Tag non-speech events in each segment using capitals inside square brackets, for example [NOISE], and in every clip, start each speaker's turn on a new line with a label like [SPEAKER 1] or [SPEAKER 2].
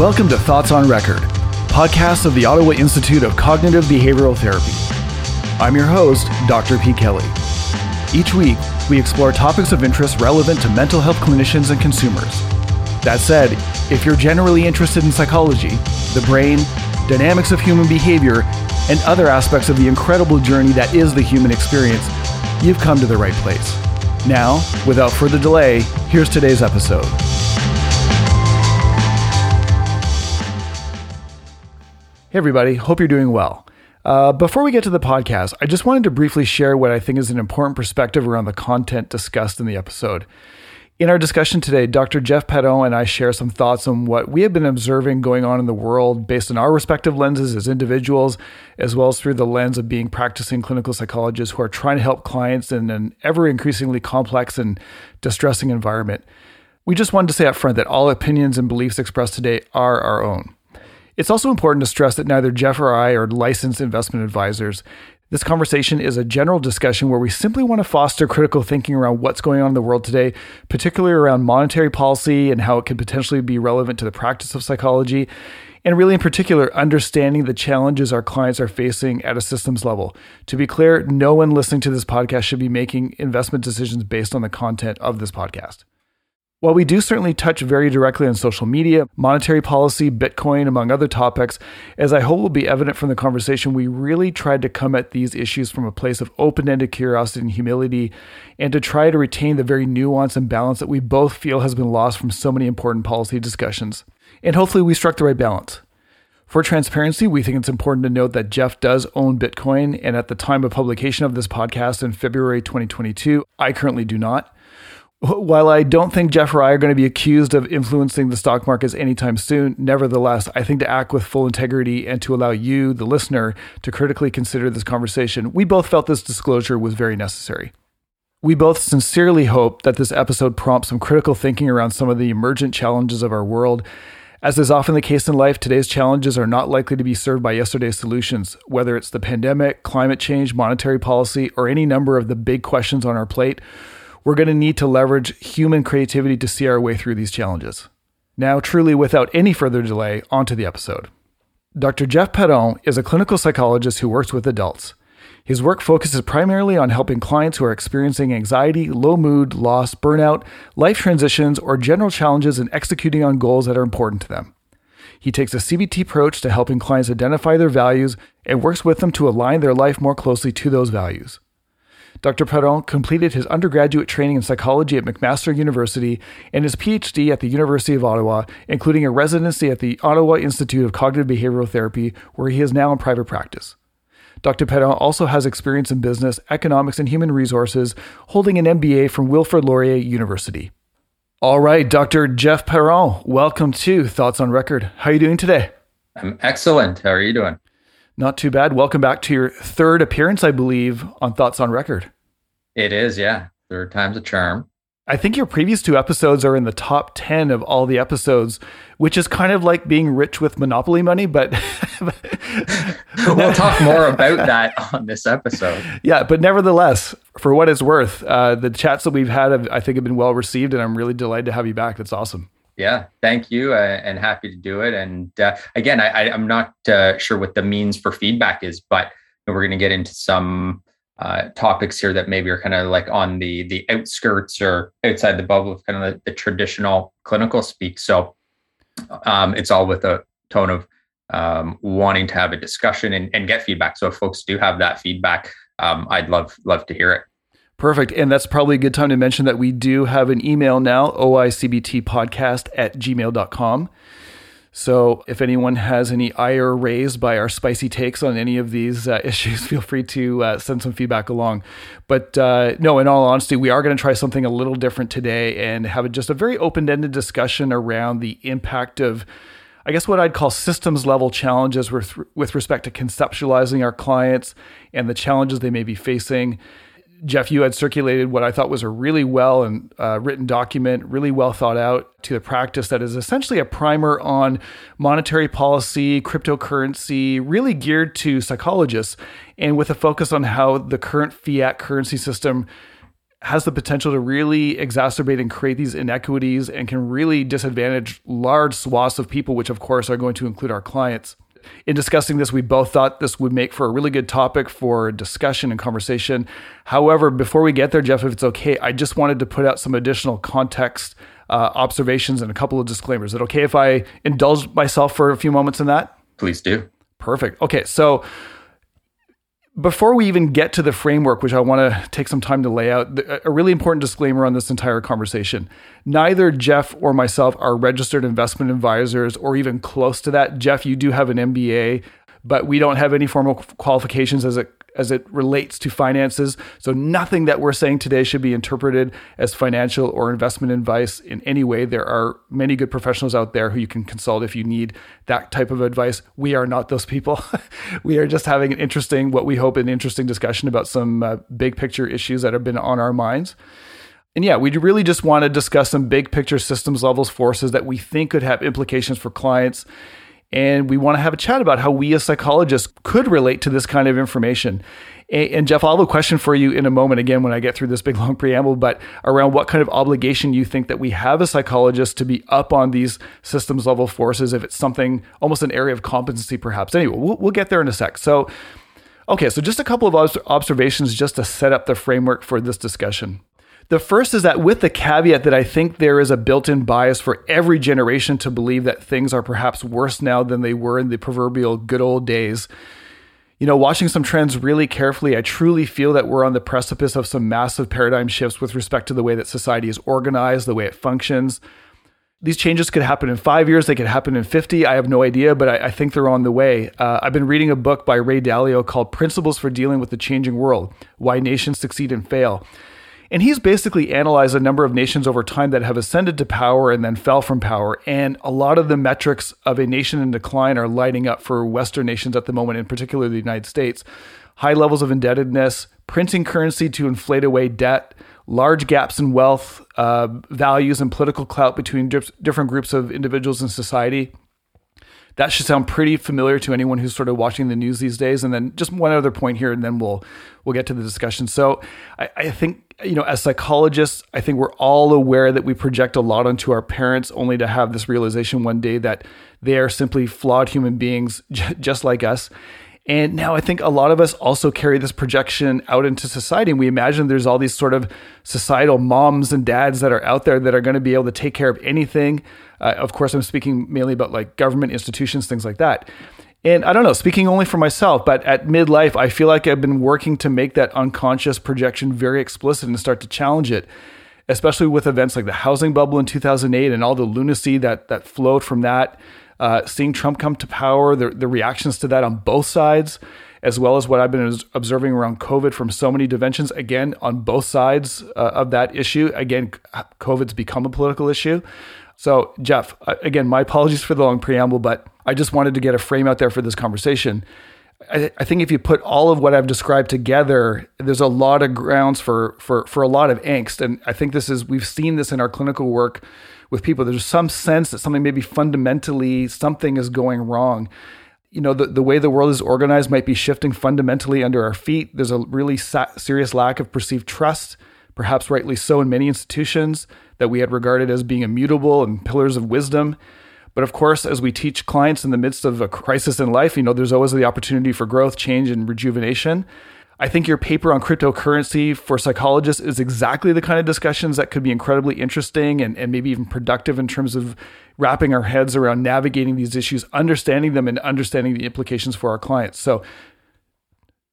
[SPEAKER 1] Welcome to Thoughts on Record, podcast of the Ottawa Institute of Cognitive Behavioral Therapy. I'm your host, Dr. P. Kelly. Each week, we explore topics of interest relevant to mental health clinicians and consumers. That said, if you're generally interested in psychology, the brain, dynamics of human behavior, and other aspects of the incredible journey that is the human experience, you've come to the right place. Now, without further delay, here's today's episode. Hey, everybody. Hope you're doing well. Uh, before we get to the podcast, I just wanted to briefly share what I think is an important perspective around the content discussed in the episode. In our discussion today, Dr. Jeff Perron and I share some thoughts on what we have been observing going on in the world based on our respective lenses as individuals, as well as through the lens of being practicing clinical psychologists who are trying to help clients in an ever increasingly complex and distressing environment. We just wanted to say up front that all opinions and beliefs expressed today are our own. It's also important to stress that neither Jeff or I are licensed investment advisors. This conversation is a general discussion where we simply want to foster critical thinking around what's going on in the world today, particularly around monetary policy and how it could potentially be relevant to the practice of psychology, and really in particular, understanding the challenges our clients are facing at a systems level. To be clear, no one listening to this podcast should be making investment decisions based on the content of this podcast. While we do certainly touch very directly on social media, monetary policy, Bitcoin, among other topics, as I hope will be evident from the conversation, we really tried to come at these issues from a place of open ended curiosity and humility, and to try to retain the very nuance and balance that we both feel has been lost from so many important policy discussions. And hopefully, we struck the right balance. For transparency, we think it's important to note that Jeff does own Bitcoin, and at the time of publication of this podcast in February 2022, I currently do not. While I don't think Jeff or I are going to be accused of influencing the stock markets anytime soon, nevertheless, I think to act with full integrity and to allow you, the listener, to critically consider this conversation, we both felt this disclosure was very necessary. We both sincerely hope that this episode prompts some critical thinking around some of the emergent challenges of our world. As is often the case in life, today's challenges are not likely to be served by yesterday's solutions, whether it's the pandemic, climate change, monetary policy, or any number of the big questions on our plate we're going to need to leverage human creativity to see our way through these challenges. Now, truly, without any further delay, onto the episode. Dr. Jeff Perron is a clinical psychologist who works with adults. His work focuses primarily on helping clients who are experiencing anxiety, low mood, loss, burnout, life transitions, or general challenges in executing on goals that are important to them. He takes a CBT approach to helping clients identify their values and works with them to align their life more closely to those values. Dr. Perron completed his undergraduate training in psychology at McMaster University and his PhD at the University of Ottawa, including a residency at the Ottawa Institute of Cognitive Behavioral Therapy, where he is now in private practice. Dr. Perron also has experience in business, economics, and human resources, holding an MBA from Wilfrid Laurier University. All right, Dr. Jeff Perron, welcome to Thoughts on Record. How are you doing today?
[SPEAKER 2] I'm excellent. How are you doing?
[SPEAKER 1] Not too bad. Welcome back to your third appearance, I believe, on Thoughts on Record.
[SPEAKER 2] It is, yeah. Third time's a charm.
[SPEAKER 1] I think your previous two episodes are in the top 10 of all the episodes, which is kind of like being rich with Monopoly money, but. [LAUGHS]
[SPEAKER 2] we'll talk more about that on this episode.
[SPEAKER 1] Yeah, but nevertheless, for what it's worth, uh, the chats that we've had, have, I think, have been well received, and I'm really delighted to have you back. That's awesome
[SPEAKER 2] yeah thank you uh, and happy to do it. And uh, again I, am not uh, sure what the means for feedback is but we're going to get into some uh, topics here that maybe are kind of like on the the outskirts or outside the bubble of kind of the, the traditional clinical speak. So um, it's all with a tone of um, wanting to have a discussion and, and, get feedback. So if folks do have that feedback um, i'd love love to hear it
[SPEAKER 1] Perfect. And that's probably a good time to mention that we do have an email now, oicbtpodcast at gmail.com. So if anyone has any ire raised by our spicy takes on any of these uh, [LAUGHS] issues, feel free to uh, send some feedback along. But uh, no, in all honesty, we are going to try something a little different today and have just a very open ended discussion around the impact of. I guess what I'd call systems level challenges with, with respect to conceptualizing our clients and the challenges they may be facing Jeff, you had circulated what I thought was a really well and uh, written document, really well thought out to the practice that is essentially a primer on monetary policy, cryptocurrency, really geared to psychologists, and with a focus on how the current fiat currency system has the potential to really exacerbate and create these inequities and can really disadvantage large swaths of people, which of course are going to include our clients. In discussing this, we both thought this would make for a really good topic for discussion and conversation. However, before we get there, Jeff, if it's okay, I just wanted to put out some additional context, uh, observations, and a couple of disclaimers. Is it okay if I indulge myself for a few moments in that?
[SPEAKER 2] Please do.
[SPEAKER 1] Perfect. Okay, so before we even get to the framework, which I want to take some time to lay out, a really important disclaimer on this entire conversation. Neither Jeff or myself are registered investment advisors or even close to that. Jeff, you do have an MBA, but we don't have any formal qualifications as it as it relates to finances. So nothing that we're saying today should be interpreted as financial or investment advice in any way. There are many good professionals out there who you can consult if you need that type of advice. We are not those people. [LAUGHS] we are just having an interesting, what we hope an interesting discussion about some uh, big picture issues that have been on our minds. And yeah, we really just want to discuss some big picture systems levels forces that we think could have implications for clients and we want to have a chat about how we as psychologists could relate to this kind of information. And Jeff, I'll have a question for you in a moment again when I get through this big [LAUGHS] long preamble, but around what kind of obligation you think that we have as psychologists to be up on these systems level forces if it's something almost an area of competency, perhaps. Anyway, we'll, we'll get there in a sec. So, okay, so just a couple of observations just to set up the framework for this discussion. The first is that with the caveat that I think there is a built in bias for every generation to believe that things are perhaps worse now than they were in the proverbial good old days. You know, watching some trends really carefully, I truly feel that we're on the precipice of some massive paradigm shifts with respect to the way that society is organized, the way it functions. These changes could happen in five years, they could happen in 50. I have no idea, but I, I think they're on the way. Uh, I've been reading a book by Ray Dalio called Principles for Dealing with the Changing World Why Nations Succeed and Fail. And he's basically analyzed a number of nations over time that have ascended to power and then fell from power. And a lot of the metrics of a nation in decline are lighting up for Western nations at the moment, in particular the United States. High levels of indebtedness, printing currency to inflate away debt, large gaps in wealth, uh, values, and political clout between different groups of individuals in society that should sound pretty familiar to anyone who's sort of watching the news these days. And then just one other point here, and then we'll we'll get to the discussion. So I, I think you know, as psychologists, I think we're all aware that we project a lot onto our parents, only to have this realization one day that they are simply flawed human beings, [LAUGHS] just like us. And now I think a lot of us also carry this projection out into society. And we imagine there's all these sort of societal moms and dads that are out there that are going to be able to take care of anything. Uh, of course, I'm speaking mainly about like government institutions, things like that. And I don't know, speaking only for myself, but at midlife, I feel like I've been working to make that unconscious projection very explicit and start to challenge it, especially with events like the housing bubble in 2008 and all the lunacy that that flowed from that. Uh, seeing Trump come to power, the, the reactions to that on both sides, as well as what I've been observing around COVID from so many dimensions, again, on both sides uh, of that issue. Again, COVID's become a political issue. So, Jeff, again, my apologies for the long preamble, but I just wanted to get a frame out there for this conversation. I, I, think if you put all of what I've described together, there's a lot of grounds for for for a lot of angst, and I think this is we've seen this in our clinical work with people. There's some sense that something maybe fundamentally something is going wrong. You know, the, the way the world is organized might be shifting fundamentally under our feet. There's a really sa- serious lack of perceived trust, perhaps rightly so, in many institutions that we had regarded as being immutable and pillars of wisdom. But of course, as we teach clients in the midst of a crisis in life, you know, there's always the opportunity for growth, change, and rejuvenation. I think your paper on cryptocurrency for psychologists is exactly the kind of discussions that could be incredibly interesting and, and maybe even productive in terms of wrapping our heads around navigating these issues, understanding them, and understanding the implications for our clients. So,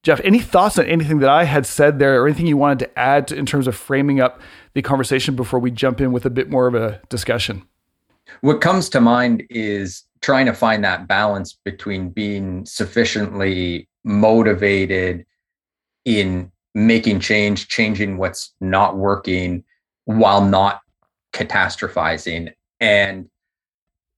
[SPEAKER 1] Jeff, any thoughts on anything that I had said there or anything you wanted to add to, in terms of framing up the conversation before we jump in with a bit more of a discussion?
[SPEAKER 2] What comes to mind is trying to find that balance between being sufficiently motivated in making change, changing what's not working while not catastrophizing. And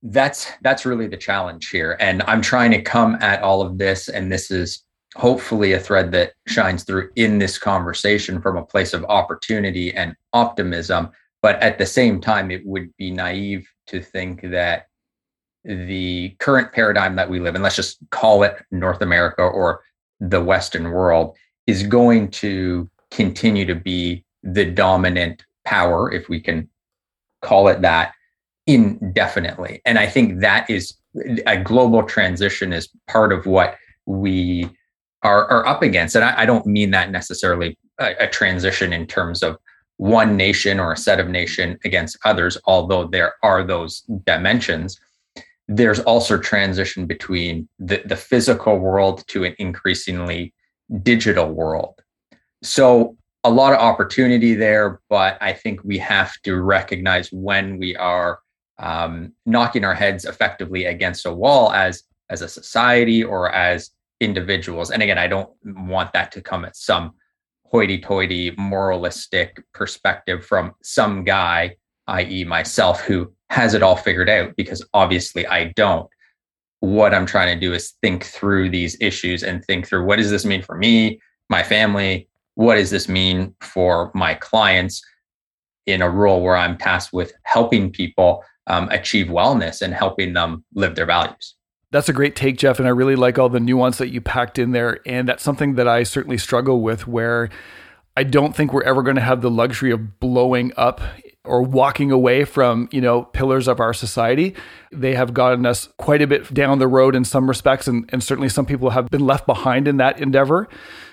[SPEAKER 2] that's that's really the challenge here. And I'm trying to come at all of this and this is hopefully a thread that shines through in this conversation from a place of opportunity and optimism. But at the same time, it would be naive to think that the current paradigm that we live in, let's just call it North America or the Western world, is going to continue to be the dominant power, if we can call it that, indefinitely. And I think that is a global transition is part of what we are, are up against. And I, I don't mean that necessarily a, a transition in terms of one nation or a set of nation against others, although there are those dimensions. There's also transition between the, the physical world to an increasingly digital world. So a lot of opportunity there, but I think we have to recognize when we are um, knocking our heads effectively against a wall as as a society or as individuals. And again, I don't want that to come at some hoity-toity moralistic perspective from some guy, i.e., myself, who has it all figured out, because obviously I don't. What I'm trying to do is think through these issues and think through what does this mean for me, my family, what does this mean for my clients in a role where I'm tasked with helping people um, achieve wellness and helping them live their values.
[SPEAKER 1] That's a great take, Jeff. And I really like all the nuance that you packed in there. And that's something that I certainly struggle with where I don't think we're ever going to have the luxury of blowing up or walking away from, you know, pillars of our society. They have gotten us quite a bit down the road in some respects. And, and certainly some people have been left behind in that endeavor.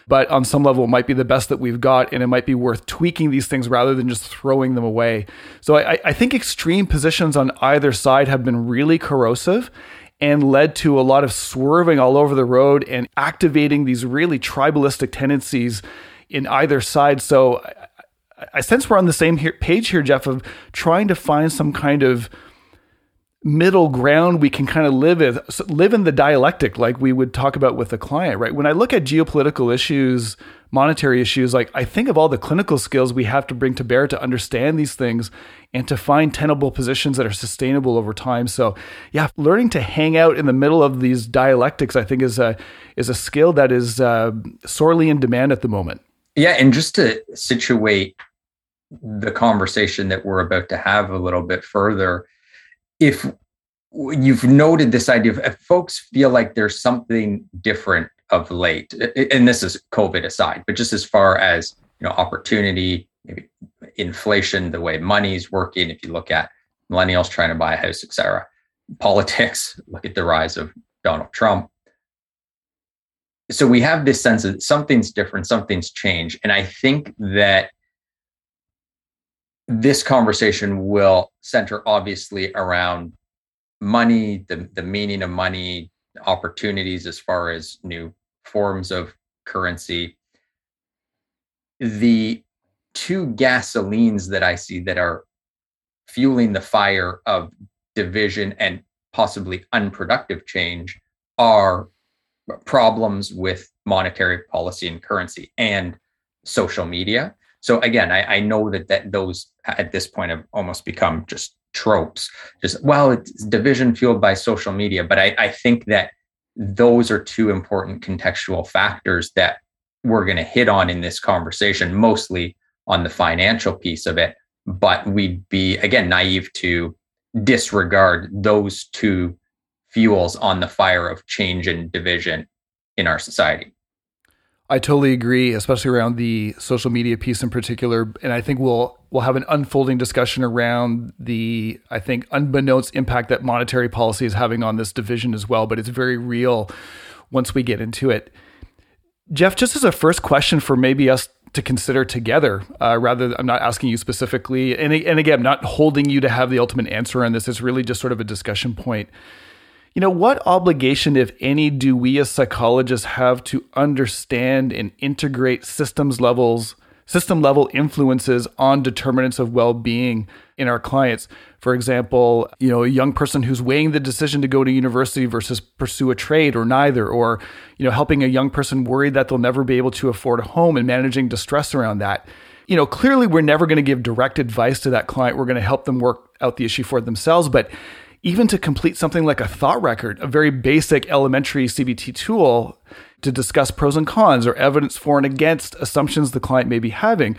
[SPEAKER 1] But on some level, it might be the best that we've got. And it might be worth tweaking these things rather than just throwing them away. So I, I think extreme positions on either side have been really corrosive and led to a lot of swerving all over the road and activating these really tribalistic tendencies in either side. So I, sense we're on the same here, page here, Jeff, of trying to find some kind of middle ground we can kind of live in live in the dialectic like we would talk about with a client right? When i look at geopolitical issues monetary issues like i think of all the clinical skills we have to bring to bear to understand these things and to find tenable positions that are sustainable over time. So yeah learning to hang out in the middle of these dialectics i think is a is a skill that is uh, sorely in demand at the moment
[SPEAKER 2] yeah and just to situate the conversation that we're about to have a little bit further if you've noted this idea of if folks feel like there's something different of late, and this is COVID aside, but just as far as you know, opportunity, maybe inflation, the way money's working. If you look at millennials trying to buy a house, etc., politics, [LAUGHS] look at the rise of Donald Trump. So we have this sense that something's different, something's changed, and I think that this conversation will center obviously around money, the, the meaning of money, opportunities as far as new forms of currency. The two gasolines that I see that are fueling the fire of division and possibly unproductive change are problems with monetary policy and currency and social media so again, I, I know that that those at this point have almost become just tropes. Just well, it's division fueled by social media, but I, I think that those are two important contextual factors that we're going to hit on in this conversation, mostly on the financial piece of it. But we'd be again naive to disregard those two fuels on the fire of change and division in our society.
[SPEAKER 1] I totally agree, especially around the social media piece in particular. And I think we'll we'll have an unfolding discussion around the I think unbeknownst impact that monetary policy is having on this division as well. But it's very real once we get into it. Jeff, just as a first question for maybe us to consider together, uh, rather I'm not asking you specifically, and and again, I'm not holding you to have the ultimate answer on this. It's really just sort of a discussion point you know, what obligation, if any, do we as psychologists have to understand and integrate systems levels, system level influences on determinants of well-being in our clients? For example, you know, a young person who's weighing the decision to go to university versus pursue a trade or neither, or, you know, helping a young person worried that they'll never be able to afford a home and managing distress around that you know, clearly we're never going to give direct advice to that client. We're going to help them work out the issue for themselves. But even to complete something like a thought record, a very basic elementary CBT tool to discuss pros and cons or evidence for and against assumptions the client may be having,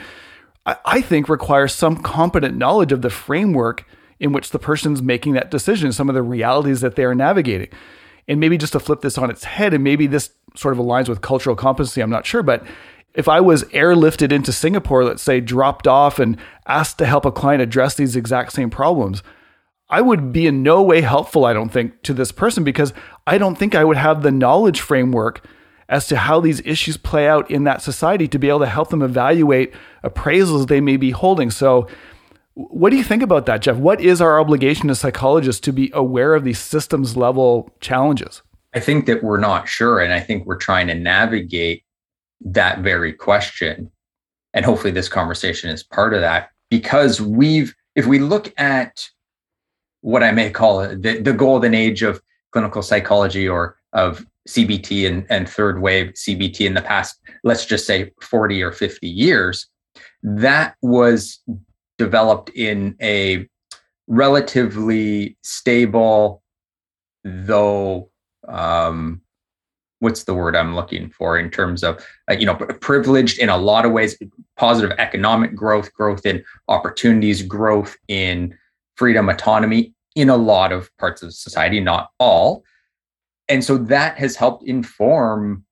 [SPEAKER 1] I think requires some competent knowledge of the framework in which the person's making that decision, some of the realities that they are navigating. And maybe just to flip this on its head, and maybe this sort of aligns with cultural competency, I'm not sure, but if I was airlifted into Singapore, let's say dropped off and asked to help a client address these exact same problems, I would be in no way helpful, I don't think, to this person because I don't think I would have the knowledge framework as to how these issues play out in that society to be able to help them evaluate appraisals they may be holding. So, what do you think about that, Jeff? What is our obligation as psychologists to be aware of these systems level challenges?
[SPEAKER 2] I think that we're not sure. And I think we're trying to navigate that very question. And hopefully, this conversation is part of that because we've, if we look at what I may call the, the golden age of clinical psychology or of CBT and, and third wave CBT in the past, let's just say 40 or 50 years, that was developed in a relatively stable, though, um, what's the word I'm looking for in terms of, uh, you know, privileged in a lot of ways, positive economic growth, growth in opportunities, growth in freedom, autonomy in a lot of parts of society, not all. And so that has helped inform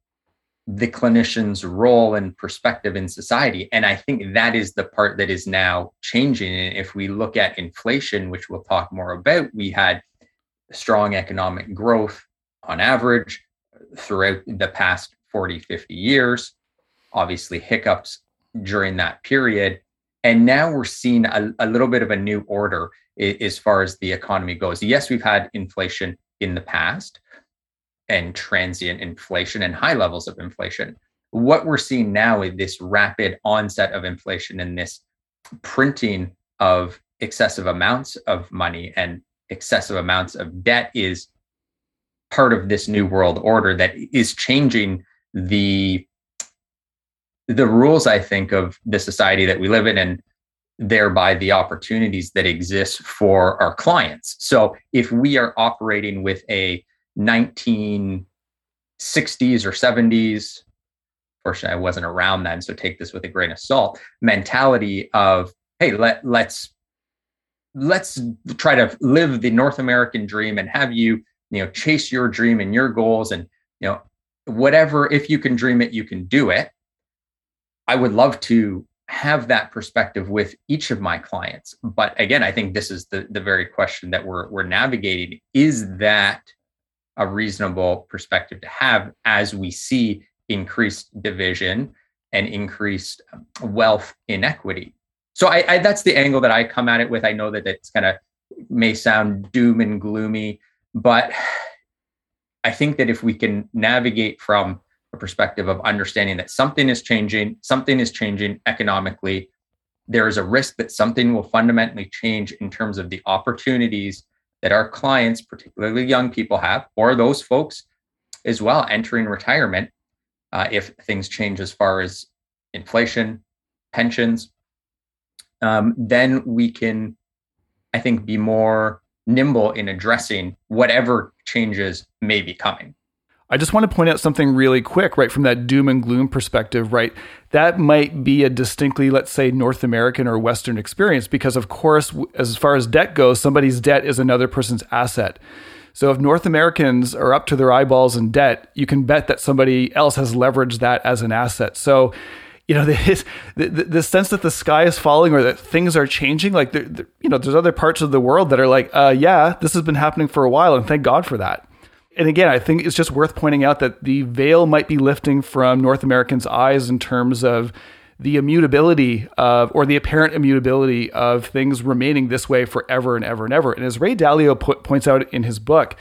[SPEAKER 2] the clinician's role and perspective in society. And I think that is the part that is now changing. And if we look at inflation, which we'll talk more about, we had strong economic growth on average throughout the past 40, 50 years, obviously hiccups during that period. And now we're seeing a, a little bit of a new order as far as the economy goes. Yes, we've had inflation in the past, and transient inflation and high levels of inflation. What we're seeing now is this rapid onset of inflation and this printing of excessive amounts of money and excessive amounts of debt is part of this new world order that is changing the the rules i think of the society that we live in and thereby the opportunities that exist for our clients. So if we are operating with a 1960s or 70s fortunately i wasn't around then so take this with a grain of salt mentality of hey let let's let's try to live the north american dream and have you you know chase your dream and your goals and you know whatever if you can dream it you can do it i would love to have that perspective with each of my clients but again i think this is the the very question that we're we're navigating is that a reasonable perspective to have as we see increased division and increased um, wealth inequity. So I, I, that's the angle that I come at it with. I know that it's kind of may sound doom and gloomy, but I think that if we can navigate from a perspective of understanding that something is changing, something is changing economically, there is a risk that something will fundamentally change in terms of the opportunities that our clients, particularly young people, have, or those folks as well entering retirement uh, if things change as far as inflation, pensions, um, then we can, I think, be more nimble in addressing whatever changes may be coming.
[SPEAKER 1] I just want to point out something really quick, right, from that doom and gloom perspective, right? That might be a distinctly, let's say, North American or Western experience, because of course, as far as debt goes, somebody's debt is another person's asset. So if North Americans are up to their eyeballs in debt, you can bet that somebody else has leveraged that as an asset. So, you know, [LAUGHS] this, the, the sense that the sky is falling or that things are changing, like, you know, there's other parts of the world that are like, uh, yeah, this has been happening for a while, and thank God for that and again, I think it's just worth pointing out that the veil might be lifting from North Americans' eyes in terms of the immutability of, or the apparent immutability of things remaining this way forever and ever and ever. And as Ray Dalio put, points out in his book,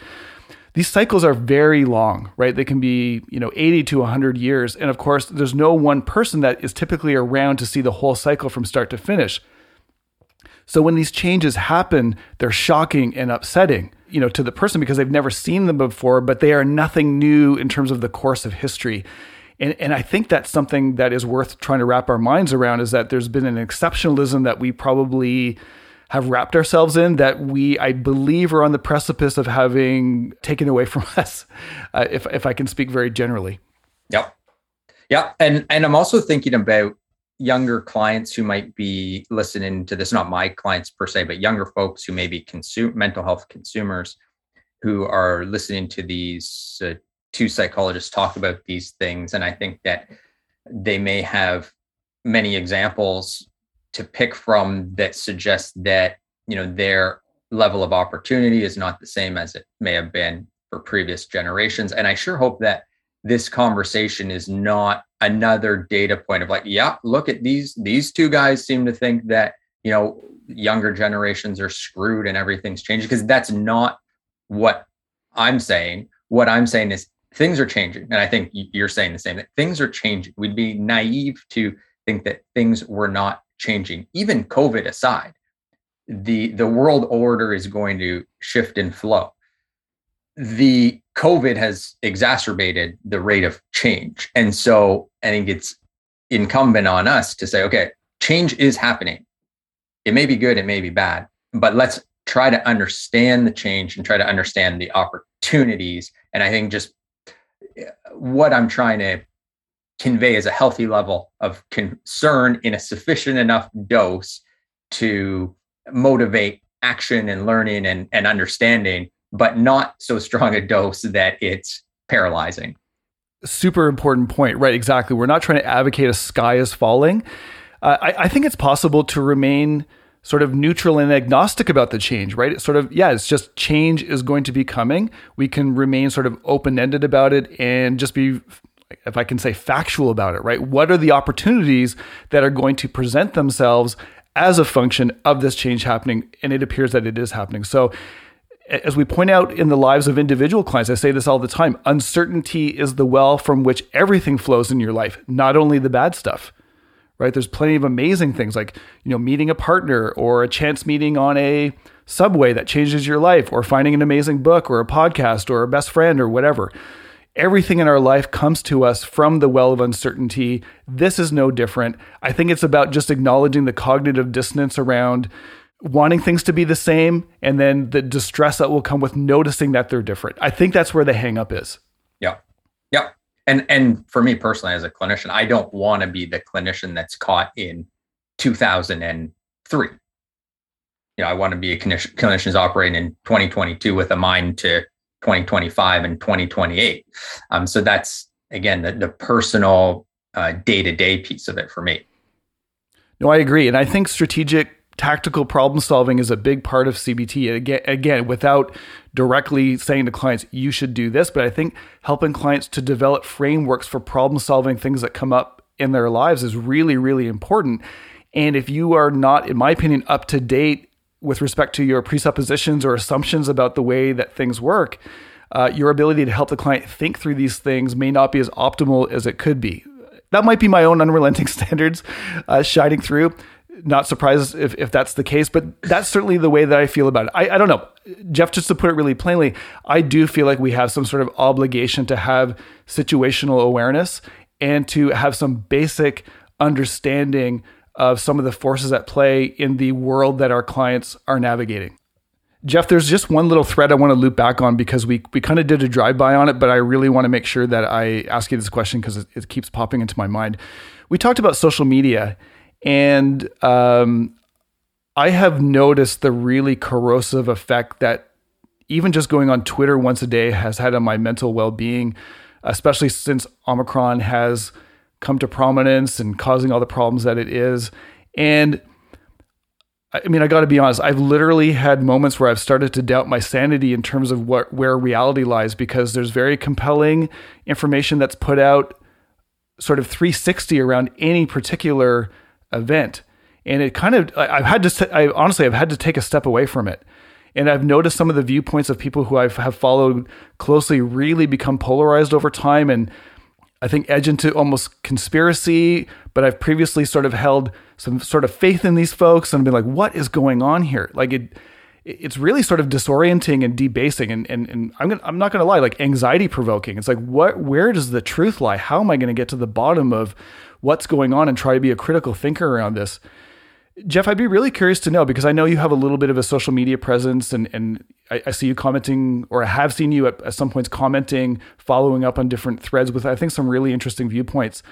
[SPEAKER 1] these cycles are very long, right? They can be, you know, 80 to 100 years. And of course, there's no one person that is typically around to see the whole cycle from start to finish. So when these changes happen, they're shocking and upsetting you know to the person because they've never seen them before but they are nothing new in terms of the course of history and, and I think that's something that is worth trying to wrap our minds around is that there's been an exceptionalism that we probably have wrapped ourselves in that we, I believe, are on the precipice of having taken away from [LAUGHS] us, uh, if, if I can speak very generally.
[SPEAKER 2] Yep. Yeah. And, and I'm also thinking about younger clients who might be listening to this, not my clients per se, but younger folks who may be consume mental health consumers who are listening to these uh, two psychologists talk about these things. And I think that they may have many examples to pick from that suggest that you know their level of opportunity is not the same as it may have been for previous generations and i sure hope that this conversation is not another data point of like yeah look at these these two guys seem to think that you know younger generations are screwed and everything's changing because that's not what i'm saying. What i'm saying is things are changing and i think you're saying the same that things are changing. We'd be naive to think that things were not changing. Even covid aside the the world order is going to shift and flow. The covid has exacerbated the rate of change and so i think it's incumbent on us to say okay change is happening it may be good it may be bad but let's try to understand the change and try to understand the opportunities and i think just uh, what i'm trying to convey is a healthy level of concern in a sufficient enough dose to motivate action and learning and, and understanding, but not so strong a dose that it's paralyzing.
[SPEAKER 1] Super important point, right? Exactly. We're not trying to advocate a sky is falling. Uh, I, I think it's possible to remain sort of neutral and agnostic about the change, right? It's sort of, yeah, it's just change is going to be coming. We can remain sort of open ended about it and just be, if I can say, factual about it, right? What are the opportunities that are going to present themselves as a function of this change happening. And it appears that it is happening. So, as we point out in the lives of individual clients, I say this all the time uncertainty is the well from which everything flows in your life, not only the bad stuff. Right? There's plenty of amazing things like, you know, meeting a partner or a chance meeting on a subway that changes your life or finding an amazing book or a podcast or a best friend or whatever. Everything in our life comes to us from the well of uncertainty. This is no different. I think it's about just acknowledging the cognitive dissonance around wanting things to be the same and then the distress that will come with noticing that they're different. I think that's where the hangup is.
[SPEAKER 2] Yeah. Yeah. And and for me personally as a clinician, I don't want to be the clinician that's caught in 2003. You know, I want to be a clinician, clinicians operating in 2022 with a mind to 2025 and 2028. Um, so that's again the, the personal day to day piece of it for me.
[SPEAKER 1] No, I agree, and I think strategic tactical problem solving is a big part of CBT. Again, without directly saying to clients, you should do this, but I think helping clients to develop frameworks for problem solving things that come up in their lives is really, really important. And if you are not, in my opinion, up to date with respect to your presuppositions or assumptions about the way that things work, uh, your ability to help the client think through these things may not be as optimal as it could be. That might be my own unrelenting [LAUGHS] standards uh, shining through. Not surprised if, if that's the case, but that's certainly the way that I feel about it. I, I don't know. Jeff, just to put it really plainly, I do feel like we have some sort of obligation to have situational awareness and to have some basic understanding of some of the forces at play in the world that our clients are navigating. Jeff, there's just one little thread I want to loop back on because we we kind of did a drive by on it, but I really want to make sure that I ask you this question because it, it, keeps popping into my mind. We talked about social media, and um, I have noticed the really corrosive effect that even just going on Twitter once a day has had on my mental well being, especially since Omicron has come to prominence and causing all the problems that it is. And I mean, I got to be honest, I've literally had moments where I've started to doubt my sanity in terms of what where reality lies because there's very compelling information that's put out sort of 360 around any particular event. And it kind of I've had to I honestly I've had to take a step away from it. And I've noticed some of the viewpoints of people who I have followed closely really become polarized over time and I think, edge into almost conspiracy. But I've previously sort of held some sort of faith in these folks and been like, what is going on here? Like it, it's really sort of disorienting and debasing and and, and I'm gonna, I'm not going to lie like anxiety provoking. It's like what where does the truth lie? How am I going to get to the bottom of what's going on and try to be a critical thinker around this? Jeff, I'd be really curious to know because I know you have a little bit of a social media presence and, and I, I see you commenting or I have seen you at, at, some points commenting, following up on different threads with, I think, some really interesting viewpoints.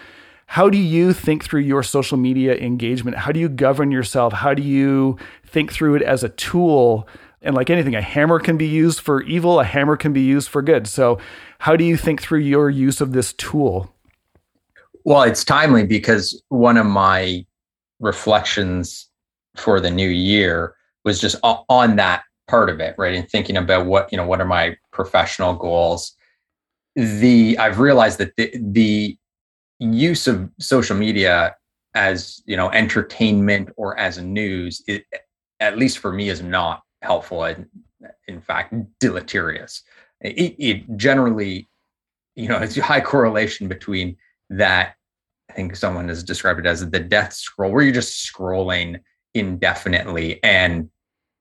[SPEAKER 1] How do you think through your social media engagement? How do you govern yourself? How do you think through it as a tool? And like anything, a hammer can be used for evil, a hammer can be used for good. So, how do you think through your use of this tool?
[SPEAKER 2] Well, it's timely because one of my reflections for the new year was just on that part of it, right? And thinking about what, you know, what are my professional goals? The I've realized that the the use of social media as, you know, entertainment or as news, it, at least for me, is not helpful and in fact deleterious. It, it generally, you know, [LAUGHS] it's a high correlation between that. I think someone has described it as the death scroll, where you're just scrolling indefinitely and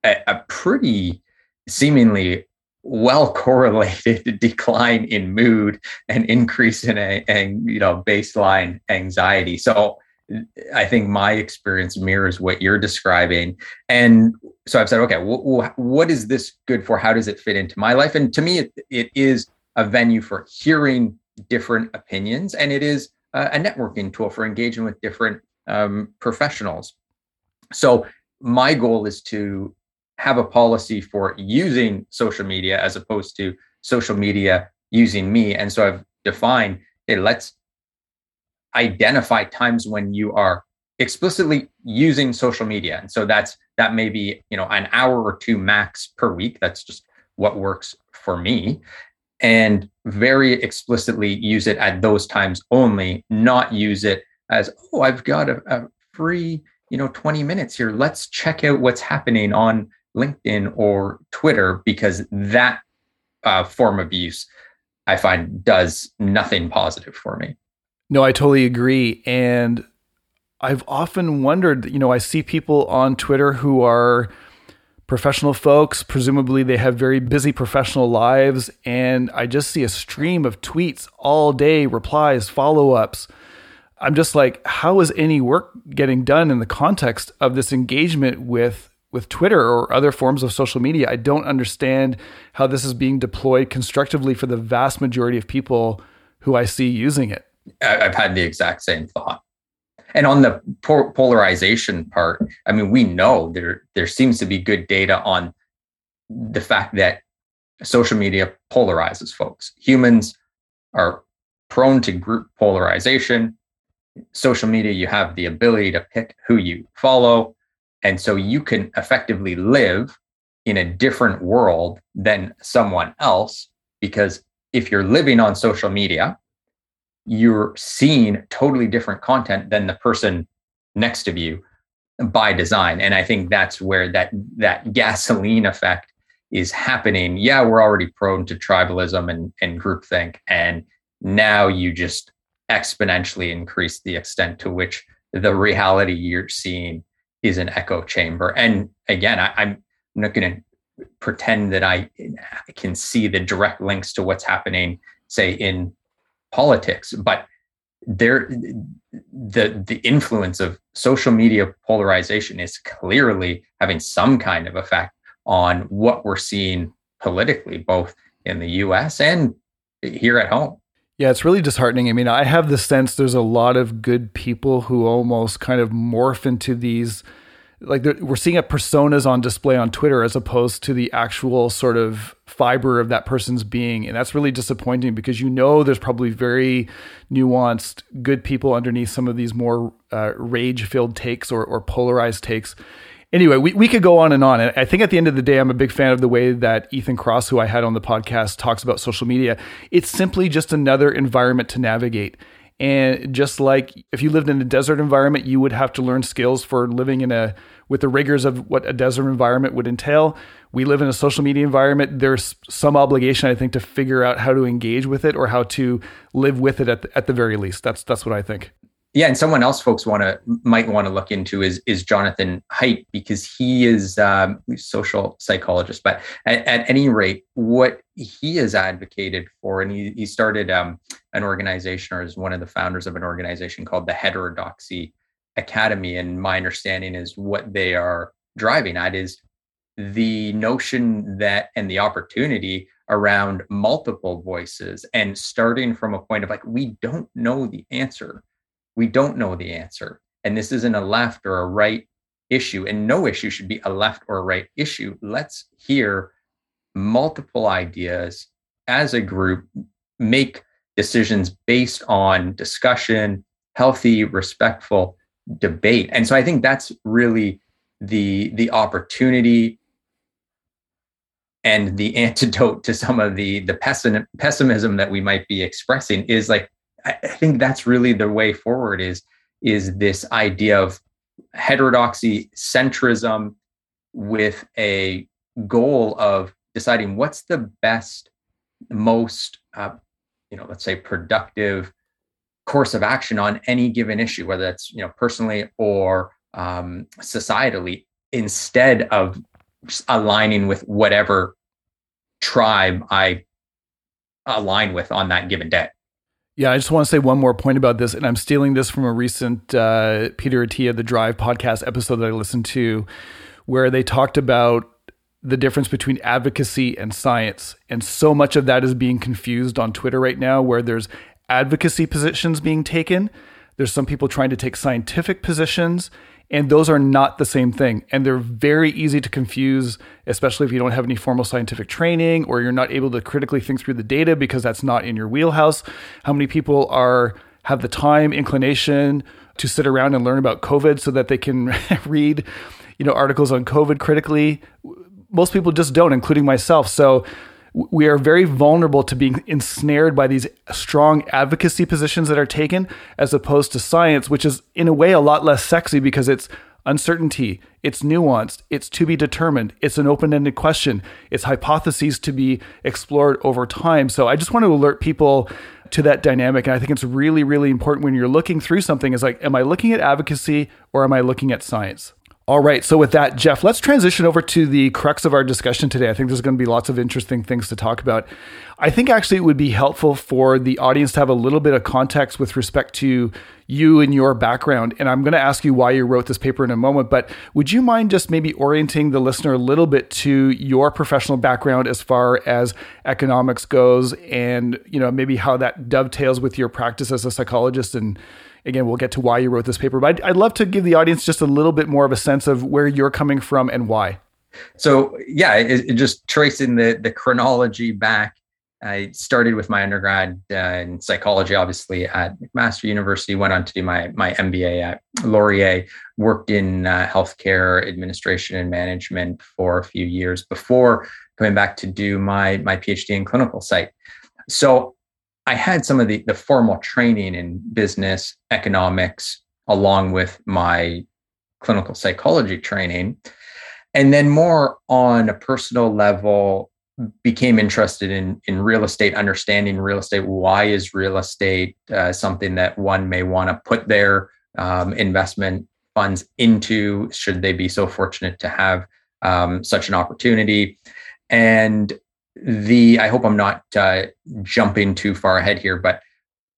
[SPEAKER 2] a, a pretty seemingly well correlated [LAUGHS] decline in mood and increase in a, a, you know baseline anxiety. So i think my experience mirrors what you're describing. And so i've said okay w- what is this good for? How does it fit into my life? And to me it, it is a venue for hearing different opinions and it is a, a networking tool for engaging with different um, professionals. So my goal is to have a policy for using social media as opposed to social media using me. And so I've defined, hey, let's identify times when you are explicitly using social media. And so that's that may be, you know, an hour or two max per week. That's just what works for me. And very explicitly use it at those times only, not use it as, oh, I've got a, a free, you know, 20 minutes here. Let's check out what's happening on LinkedIn or Twitter because that uh, form of use I find does nothing positive for me.
[SPEAKER 1] No, I totally agree. And I've often wondered, you know, I see people on Twitter who are professional folks. Presumably, they have very busy professional lives. And I just see a stream of tweets all day, replies, follow ups. I'm just like, how is any work getting done in the context of this engagement with with Twitter or other forms of social media. I don't understand how this is being deployed constructively for the vast majority of people who I see using it.
[SPEAKER 2] I've had the exact same thought. And on the polarization part, I mean, we know there there seems to be good data on the fact that social media polarizes folks. Humans are prone to group polarization. Social media, you have the ability to pick who you follow and so you can effectively live in a different world than someone else because if you're living on social media, you're seeing totally different content than the person next to you by design. And I think that's where that that [LAUGHS] gasoline effect is happening. Yeah, we're already prone to tribalism and, and groupthink. And now you just exponentially increase the extent to which the reality you're seeing is an echo chamber. And again, I, am not going to pretend that I can see the direct links to what's happening, say, in politics, but there the the influence of social media polarization is clearly having some kind of effect on what we're seeing politically both in the US and here at home
[SPEAKER 1] yeah, it's really disheartening. I mean, I have the sense there's a lot of good people who almost kind of morph into these like we're seeing a personas on display on Twitter as opposed to the actual sort of fiber of that person's being. And that's really disappointing because you know there's probably very nuanced, good people underneath some of these more uh, rage filled takes or, or polarized takes anyway, we, we could go on and on. And I think at the end of the day, I'm a big fan of the way that Ethan Kross, who I had on the podcast, talks about social media. It's simply just another environment to navigate. And just like if you lived in a desert environment, you would have to learn skills for living in a with the rigors of what a desert environment would entail. We live in a social media environment. There's some obligation, I think, to figure out how to engage with it or how to live with it at the, at the very least. That's that's what I think.
[SPEAKER 2] Yeah, and someone else folks want to might want to look into is is Jonathan Haidt because he is um, social psychologist. But at, at, any rate, what he has advocated for, and he he started um, an organization or is one of the founders of an organization called the Heterodoxy Academy. And my understanding is what they are driving at is the notion that and the opportunity around multiple voices and starting from a point of like we don't know the answer we don't know the answer. And this isn't a left or a right issue. And no issue should be a left or a right issue. Let's hear multiple ideas as a group, make decisions based on discussion, healthy, respectful debate. And so I think that's really the the opportunity and the [LAUGHS] antidote to some of the the pessim- pessimism that we might be expressing is like I think that's really the way forward is is this idea of heterodoxy centrism with a goal of deciding what's the best most uh, you know let's say productive course of action on any given issue whether that's you know personally or um, societally instead of aligning with whatever tribe i align with on that given day
[SPEAKER 1] yeah, I just want to say one more point about this, and I'm stealing this from a recent uh, Peter Attia, the Drive podcast episode that I listened to, where they talked about the difference between advocacy and science. And so much of that is being confused on Twitter right now, where there's advocacy positions being taken. There's some people trying to take scientific positions, and those are not the same thing. And they're very easy to confuse, especially if you don't have any formal scientific training or you're not able to critically think through the data because that's not in your wheelhouse. How many people are have the time, inclination to sit around and learn about COVID so that they can [LAUGHS] read, you know, articles on COVID critically? Most people just don't, including myself. So we are very vulnerable to being ensnared by these strong advocacy positions that are taken as opposed to science, which is in a way a lot less sexy because it's uncertainty, it's nuanced, it's to be determined, it's an open ended question, it's hypotheses to be explored over time. So I just want to alert people to that dynamic. And I think it's really, really important when you're looking through something is like, am I looking at advocacy or am I looking at science? All right. So, with that, Jeff, let's transition over to the crux of our discussion today. I think there's going to be lots of interesting things to talk about. I think actually it would be helpful for the audience to have a little bit of context with respect to you and your background. And I'm going to ask you why you wrote this paper in a moment. But would you mind just maybe orienting the listener a little bit to your professional background as far as economics goes and, you know, maybe how that dovetails with your practice as a psychologist and again, we'll get to why you wrote this paper, but I'd, I'd love to give the audience just a little bit more of a sense of where you're coming from and why.
[SPEAKER 2] So yeah, it, it just tracing the the chronology back. I started with my undergrad uh, in psychology, obviously at McMaster University. Went on to do my my MBA at Laurier. Worked in uh, healthcare administration and management for a few years before coming back to do my my PhD in clinical psych. So I had some of the, the formal training in business economics along with my clinical psychology training. And then more on a personal level, became interested in, in real estate, understanding real estate. Why is real estate uh, something that one may want to put their um, investment funds into, should they be so fortunate to have um, such an opportunity? And the I hope I'm not uh, jumping too far ahead here, but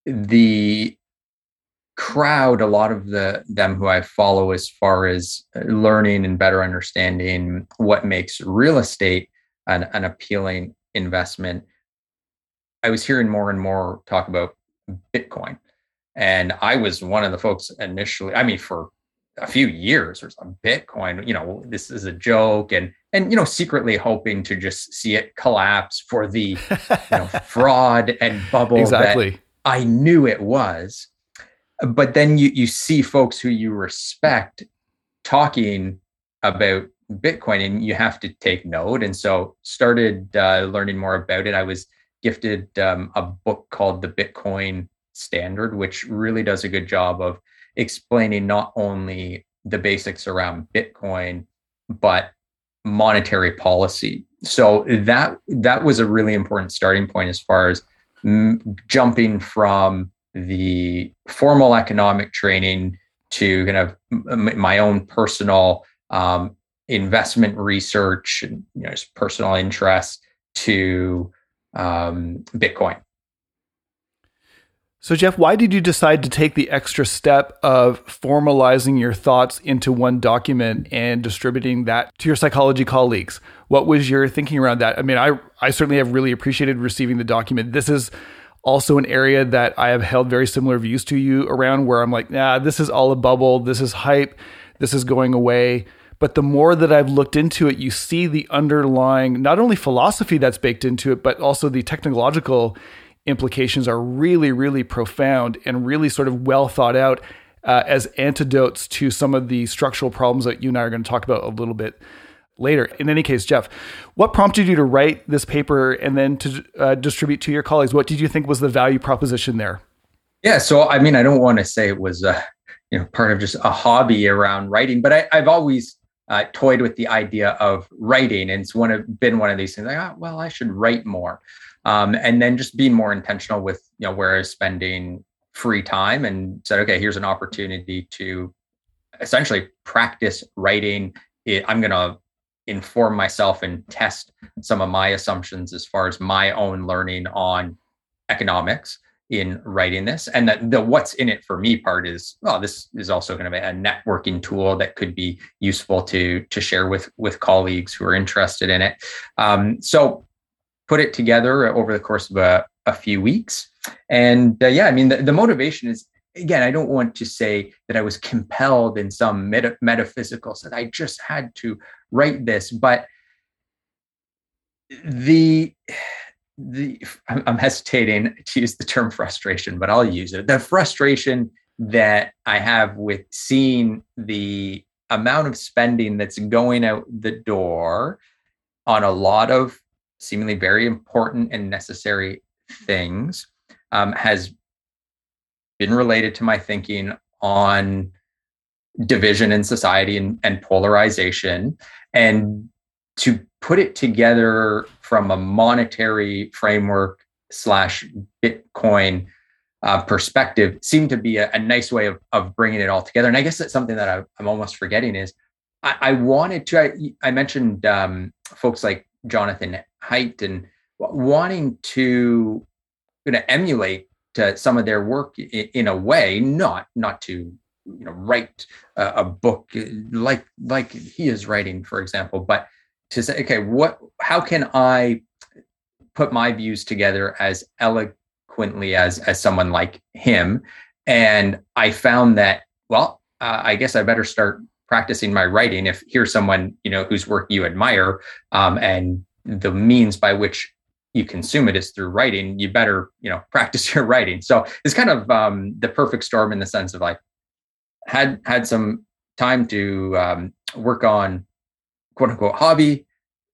[SPEAKER 2] the crowd, a lot of the them who I follow as far as learning and better understanding what makes real estate an, an appealing investment. I was hearing more and more talk about Bitcoin. And I was one of the folks initially, I mean, for a few years or some Bitcoin, you know, this is a joke and and you know, secretly hoping to just see it collapse for the you know, [LAUGHS] fraud and bubble exactly. that I knew it was. But then you you see folks who you respect talking about Bitcoin, and you have to take note. And so started uh, learning more about it. I was gifted um, a book called The Bitcoin Standard, which really does a good job of explaining not only the basics around Bitcoin, but monetary policy. So that that was a really important starting point as far as m- jumping from the formal economic training to kind of m- my own personal um, investment research and you know, personal interest to um, Bitcoin.
[SPEAKER 1] So, Jeff, why did you decide to take the extra step of formalizing your thoughts into one document and distributing that to your psychology colleagues? What was your thinking around that? I mean, I, I certainly have really appreciated receiving the document. This is also an area that I have held very similar views to you around where I'm like, nah, this is all a bubble. This is hype. This is going away. But the more that I've looked into it, you see the underlying, not only philosophy that's baked into it, but also the technological implications are really, really profound and really sort of well thought out uh, as antidotes to some of the structural problems that you and I are going to talk about a little bit later. In any case, Jeff, what prompted you to write this paper and then to uh, distribute to your colleagues? What did you think was the value proposition there?
[SPEAKER 2] Yeah, so I mean, I don't want to say it was, uh, you know, part of just a hobby around writing, but I, have always uh, toyed with the idea of writing, and it's one of been one of these things. Like, oh, well, I should write more, um, and then just being more intentional with you know where I was spending free time, and said, okay, here's an opportunity to essentially practice writing. I'm going to inform myself and test some of my assumptions as far as my own learning on economics in writing this and that the what's in it for me part is well this is also going to be a networking tool that could be useful to to share with with colleagues who are interested in it um, so put it together over the course of a, a few weeks. And uh, yeah i mean the, the motivation is again i don't want to say that i was compelled in some meta- metaphysical sense. I just had to write this. But the the I'm hesitating to use the term frustration, but I'll use it. The frustration that I have with seeing the amount of spending that's going out the door on a lot of seemingly very important and necessary things um, has been related to my thinking on division in society and, and polarization and to put it together from a monetary framework slash Bitcoin uh, perspective seemed to be a, a, nice way of, of bringing it all together. And I guess that's something that I, am almost forgetting is I, I wanted to, I, I mentioned um, folks like Jonathan Haidt and wanting to you know, emulate uh, some of their work in, in, a way, not, not to you know write a, a book like like he is writing, for example, but to say, okay, what, how can I put my views together as eloquently as as someone like him? And I found that, well, uh, I guess I better start practicing my writing. If here's someone you know whose work you admire, um, and the means by which you consume it is through writing, you better you know [LAUGHS] practice your writing. So it's kind of um, the perfect storm in the sense of like had had some time to um, work on quote unquote hobby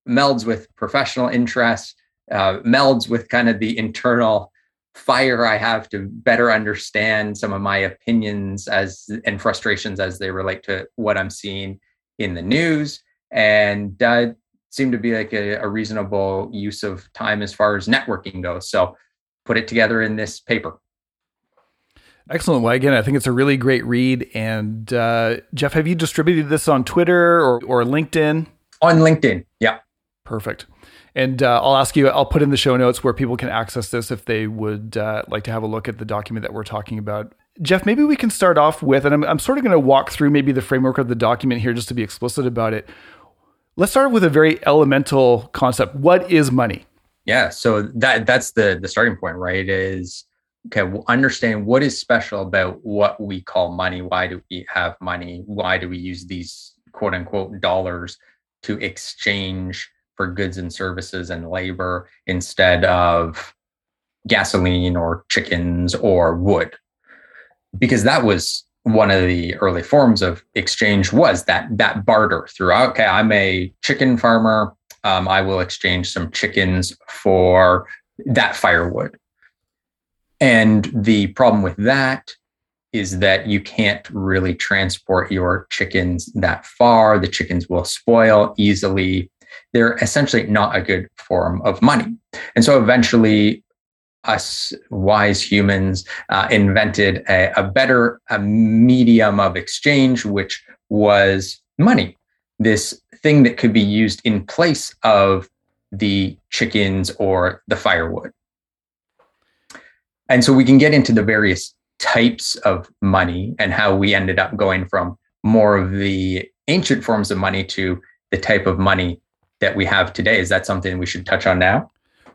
[SPEAKER 2] melds with professional interest, uh, melds with kind of the internal fire I have to better understand some of my opinions as and frustrations as they relate to what I'm seeing in the news, and uh, seemed to be like a, a reasonable use of time as far as networking goes. So, put it together in this paper.
[SPEAKER 1] Excellent. Well, again, I think it's a really great read. And uh, Jeff, have you distributed this on Twitter or, or LinkedIn?
[SPEAKER 2] On LinkedIn, yeah.
[SPEAKER 1] Perfect. And uh, I'll ask you, I'll put in the show notes where people can access this if they would uh, like to have a look at the document that we're talking about. Jeff, maybe we can start off with, and I'm, I'm sort of going to walk through maybe the framework of the document here just to be explicit about it. Let's start with a very elemental concept. What is money?
[SPEAKER 2] Yeah, so that that's the the starting point, right? Is okay, understand what is special about what we call money. Why do we have money? Why do we use these quote unquote dollars to exchange for goods and services and labor instead of gasoline or chickens or wood. Because that was one of the early forms of exchange was that that barter throughout. Okay i'm a chicken farmer. Um, i will exchange some chickens for that firewood. And the problem with that is that you can't really transport your chickens that far. The chickens will spoil easily they're essentially not a good form of money. And so eventually, us wise humans uh, invented a, a better a medium of exchange, which was money, this thing that could be used in place of the chickens or the firewood. And so we can get into the various types of money and how we ended up going from more of the ancient forms of money to the type of money that we have today. Is that something we should touch on now?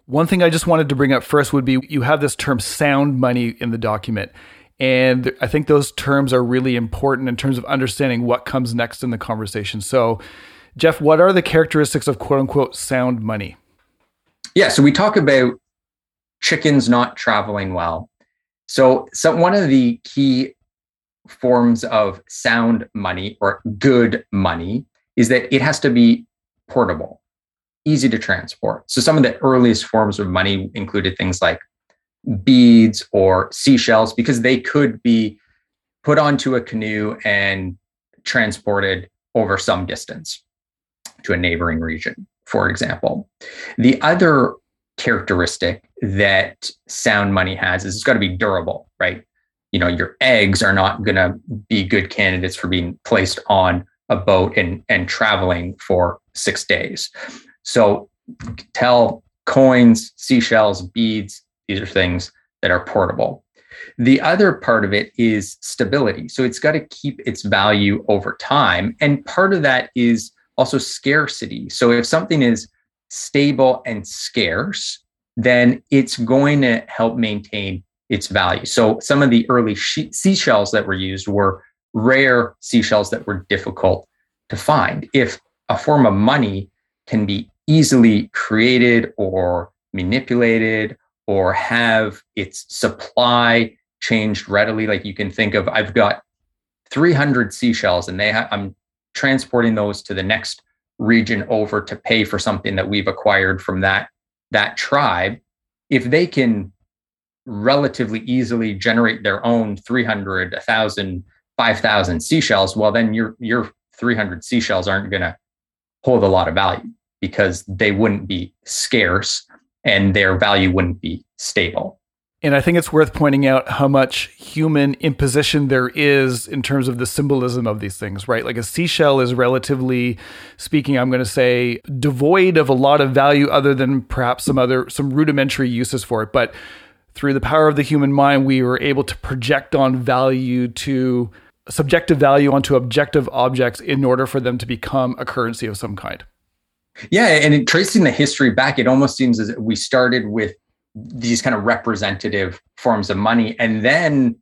[SPEAKER 1] One thing I just wanted to bring up first would be you have this term sound money in the document. And I think those terms are really important in terms of understanding what comes next in the conversation. So, Jeff, what are the characteristics of quote unquote sound money?
[SPEAKER 2] Yeah, so we talk about chickens not traveling well. So, so one of the key forms of sound money or good money is that it has to be portable, easy to transport. So some of the earliest forms of money included things like beads or seashells because they could be put onto a canoe and transported over some distance to a neighboring region, for example. The other characteristic that sound money has is it's got to be durable, right? You know, your eggs are not going to be good candidates for being placed on a boat and, and traveling for six days. So tell coins, seashells, beads, these are things that are portable. The other part of it is stability. So it's got to keep its value over time. And part of that is also scarcity. So if something is stable and scarce, then it's going to help maintain its value. So some of the early she- seashells that were used were rare seashells that were difficult to find. If a form of money can be easily created or manipulated or have its supply changed readily, like you can think of, I've got 300 seashells and they ha- I'm transporting those to the next region over to pay for something that we've acquired from that that tribe. If they can relatively easily generate their own 300 1000 5000 seashells well then your your 300 seashells aren't going to hold a lot of value because they wouldn't be scarce and their value wouldn't be stable
[SPEAKER 1] and I think it's worth pointing out how much human imposition there is in terms of the symbolism of these things, right? Like a seashell is relatively speaking, I'm going to say, devoid of a lot of value other than perhaps some other, some rudimentary uses for it. But through the power of the human mind, we were able to project on value to subjective value onto objective objects in order for them to become a currency of some kind.
[SPEAKER 2] Yeah, and tracing the history back, it almost seems as we started with these kind of representative forms of money and then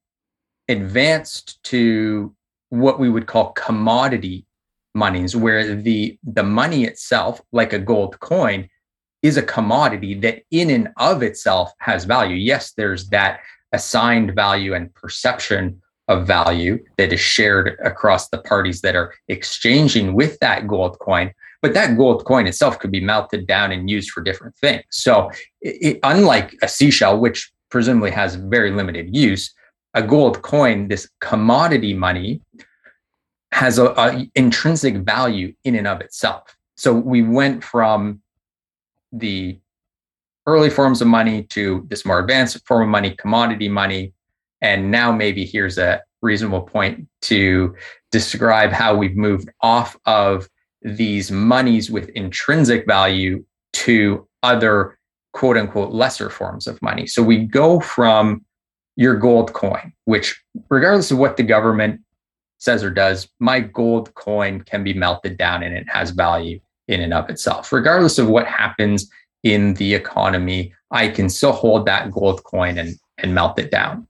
[SPEAKER 2] advanced to what we would call commodity monies where the the money itself like a gold coin is a commodity that in and of itself has value yes there's that assigned value and perception of value that is shared across the parties that are exchanging with that gold coin but that gold coin itself could be melted down and used for different things. So, it, unlike a seashell, which presumably has very limited use, a gold coin, this commodity money, has a, a intrinsic value in and of itself. So we went from the early forms of money to this more advanced form of money, commodity money. And now maybe here's a reasonable point to describe how we've moved off of these monies with intrinsic value to other quote unquote lesser forms of money. So we go from your gold coin, which, regardless of what the government says or does, my gold coin can be melted down and it has value in and of itself. Regardless of what happens in the economy, I can still hold that gold coin and, and melt it down.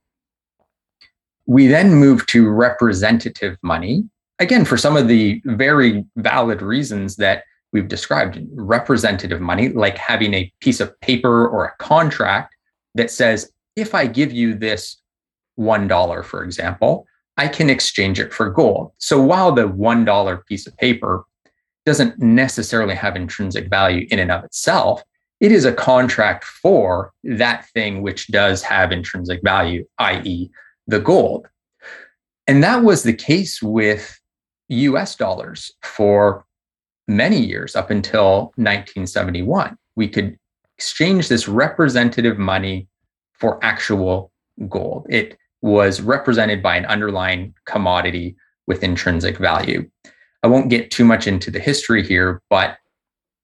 [SPEAKER 2] We then move to representative money, again, for some of the very valid reasons that we've described, representative money, like having a piece of paper or a contract that says, if I give you this $1, for example, I can exchange it for gold. So while the $1 piece of paper doesn't necessarily have intrinsic value in and of itself, it is a contract for that thing which does have intrinsic value, i.e., the gold. And that was the case with US dollars for many years up until 1971. We could exchange this representative money for actual gold. It was represented by an underlying commodity with intrinsic value. I won't get too much into the history here, but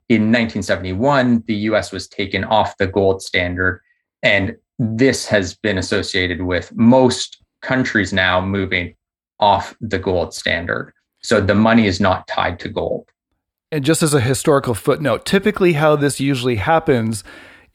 [SPEAKER 2] in 1971, the US was taken off the gold standard. And this has been associated with most countries now moving off the gold standard. So the money is not tied to gold.
[SPEAKER 1] And just as a historical footnote, typically how this usually happens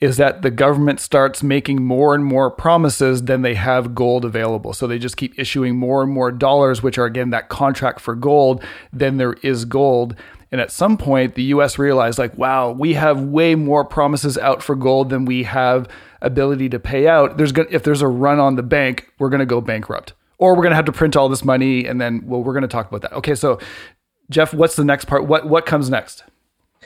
[SPEAKER 1] is that the government starts making more and more promises than they have gold available. So they just keep issuing more and more dollars, which are again that contract for gold, then there is gold. And at some point, the US realized, like, wow, we have way more promises out for gold than we have ability to pay out. There's gonna, if there's a run on the bank, we're going to go bankrupt. Or we're going to have to print all this money. And then, well, we're going to talk about that. Okay. So, Jeff, what's the next part? What, what comes next?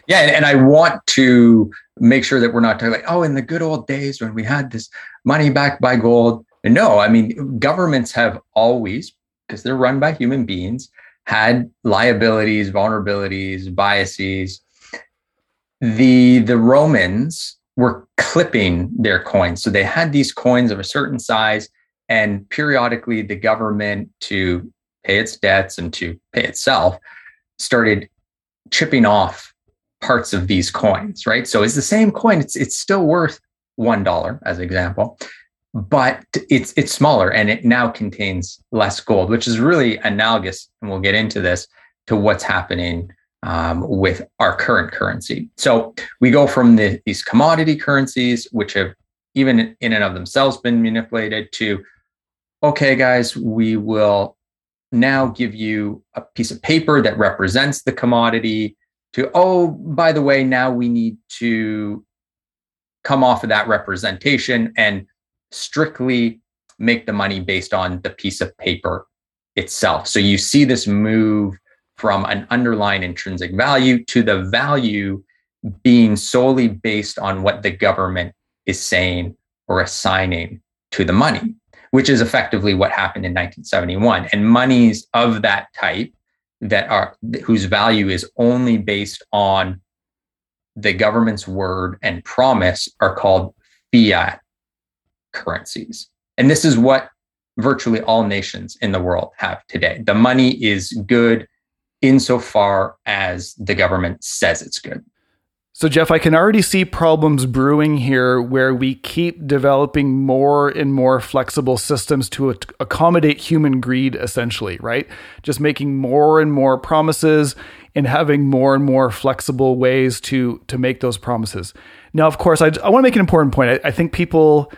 [SPEAKER 2] Yeah. And, and I want to make sure that we're not talking like, oh, in the good old days when we had this money backed by gold. No, I mean, governments have always, because they're run by human beings, had liabilities, vulnerabilities, biases. The the Romans were clipping their coins. So they had these coins of a certain size, and periodically the government to pay its debts and to pay itself started chipping off parts of these coins, right? So it's the same coin, it's it's still worth one dollar as an example, but it's it's smaller and it now contains less gold, which is really analogous, and we'll get into this to what's happening um, with our current currency. So we go from the, these commodity currencies, which have even in and of themselves been manipulated, to okay, guys, we will now give you a piece of paper that represents the commodity to, oh, by the way, now we need to come off of that representation and strictly make the money based on the piece of paper itself. So you see this move from an underlying intrinsic value to the value being solely based on what the government is saying or assigning to the money, which is effectively what happened in 1971. And monies of that type that are whose value is only based on the government's word and promise are called fiat currencies. And this is what virtually all nations in the world have today. The money is good insofar as the government says it's good.
[SPEAKER 1] So, Jeff, I can already see problems brewing here where we keep developing more and more flexible systems to accommodate human greed, essentially, right? Just making more and more promises and having more and more flexible ways to, to make those promises. Now, of course, I, I want to make an important point. I, I think people,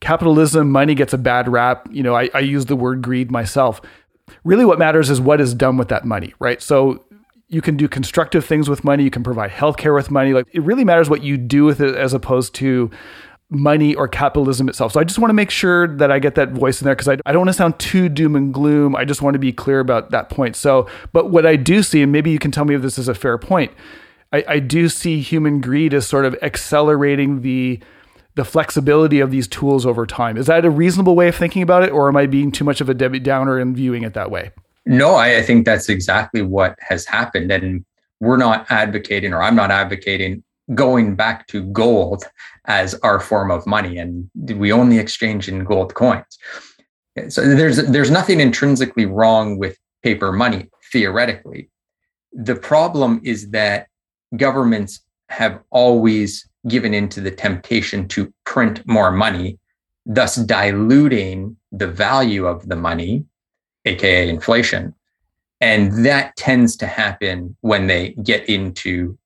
[SPEAKER 1] capitalism, money gets a bad rap. You know, I, I use the word greed myself. Really, what matters is what is done with that money, right? So, you can do constructive things with money. You can provide healthcare with money. Like it really matters what you do with it as opposed to money or capitalism itself. So I just want to make sure that I get that voice in there because I, I don't want to sound too doom and gloom. I just want to be clear about that point. So, but what I do see, and maybe you can tell me if this is a fair point, I, I do see human greed as sort of accelerating the the flexibility of these tools over time. Is that a reasonable way of thinking about it, or am I being too much of a Debbie Downer and viewing it that way?
[SPEAKER 2] No, I, I think that's exactly what has happened. And we're not advocating, or I'm not advocating going back to gold as our form of money. And we only exchange in gold coins. So there's there's nothing intrinsically wrong with paper money, theoretically. The problem is that governments have always given into the temptation to print more money, thus diluting the value of the money aka inflation. And that tends to happen when they get into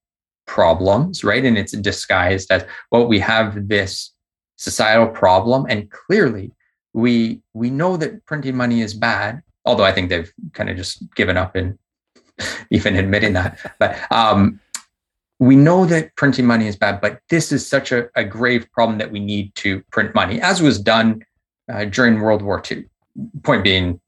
[SPEAKER 2] problems, right? And it's disguised as well, we have this societal problem. And clearly we we know that printing money is bad, although I think they've kind of just given up in [LAUGHS] even admitting that. But um, we know that printing money is bad, but this is such a, a grave problem that we need to print money, as was done uh, during World War II. Point being,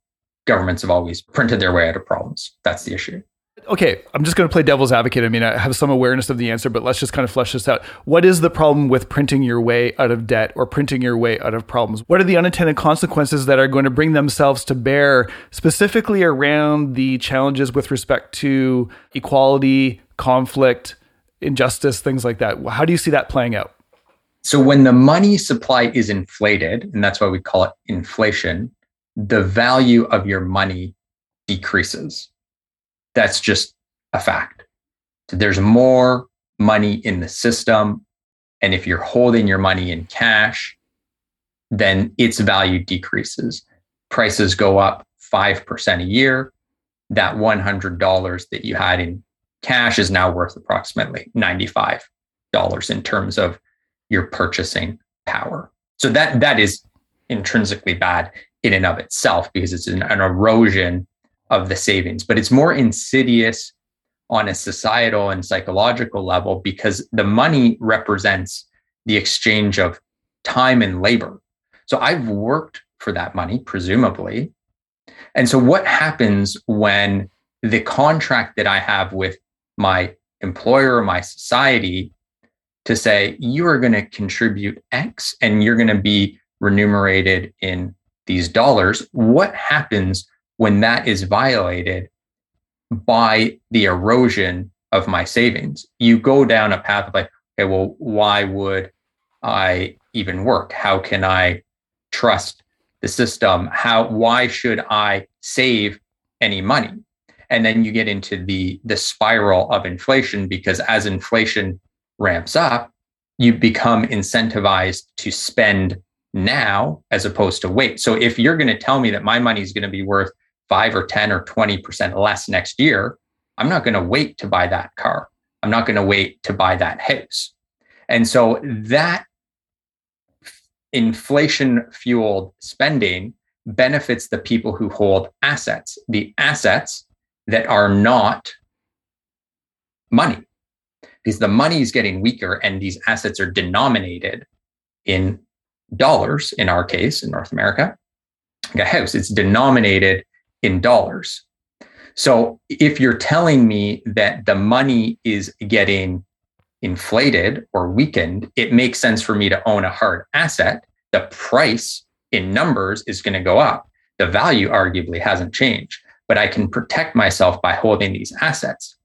[SPEAKER 2] governments have always printed their way out of problems. That's the issue.
[SPEAKER 1] Okay, I'm just going to play devil's advocate. I mean, I have some awareness of the answer, but let's just kind of flesh this out. What is the problem with printing your way out of debt or printing your way out of problems? What are the unintended consequences that are going to bring themselves to bear specifically around the challenges with respect to equality, conflict, injustice, things like that? How do you see that playing out?
[SPEAKER 2] So, when the money supply is inflated, and that's why we call it inflation, the value of your money decreases. That's just a fact. There's more money in the system. And if you're holding your money in cash, then its value decreases. Prices go up 5% a year. That $100 that you had in cash is now worth approximately $95 in terms of your purchasing power. So that that is intrinsically bad in and of itself because it's an, an erosion of the savings, but it's more insidious on a societal and psychological level because the money represents the exchange of time and labor. So I've worked for that money, presumably. And so what happens when the contract that I have with my employer or my society to say, you are going to contribute X and you're going to be remunerated in these dollars, what happens when that is violated by the erosion of my savings? You go down a path of like, okay, well, why would I even work? How can I trust the system? How why should I save any money? And then you get into the the spiral of inflation because as inflation ramps up, you become incentivized to spend now as opposed to wait. So if you're going to tell me that my money is going to be worth 5 or 10 or 20% less next year, I'm not going to wait to buy that car. I'm not going to wait to buy that house. And so that inflation fueled spending benefits the people who hold assets, the assets that are not money, because the money is getting weaker and these assets are denominated in dollars, in our case, in North America. Like a house, it's denominated in dollars. So if you're telling me that the money is getting inflated or weakened, it makes sense for me to own a hard asset. The price in numbers is going to go up. The value arguably hasn't changed, but I can protect myself by holding these assets.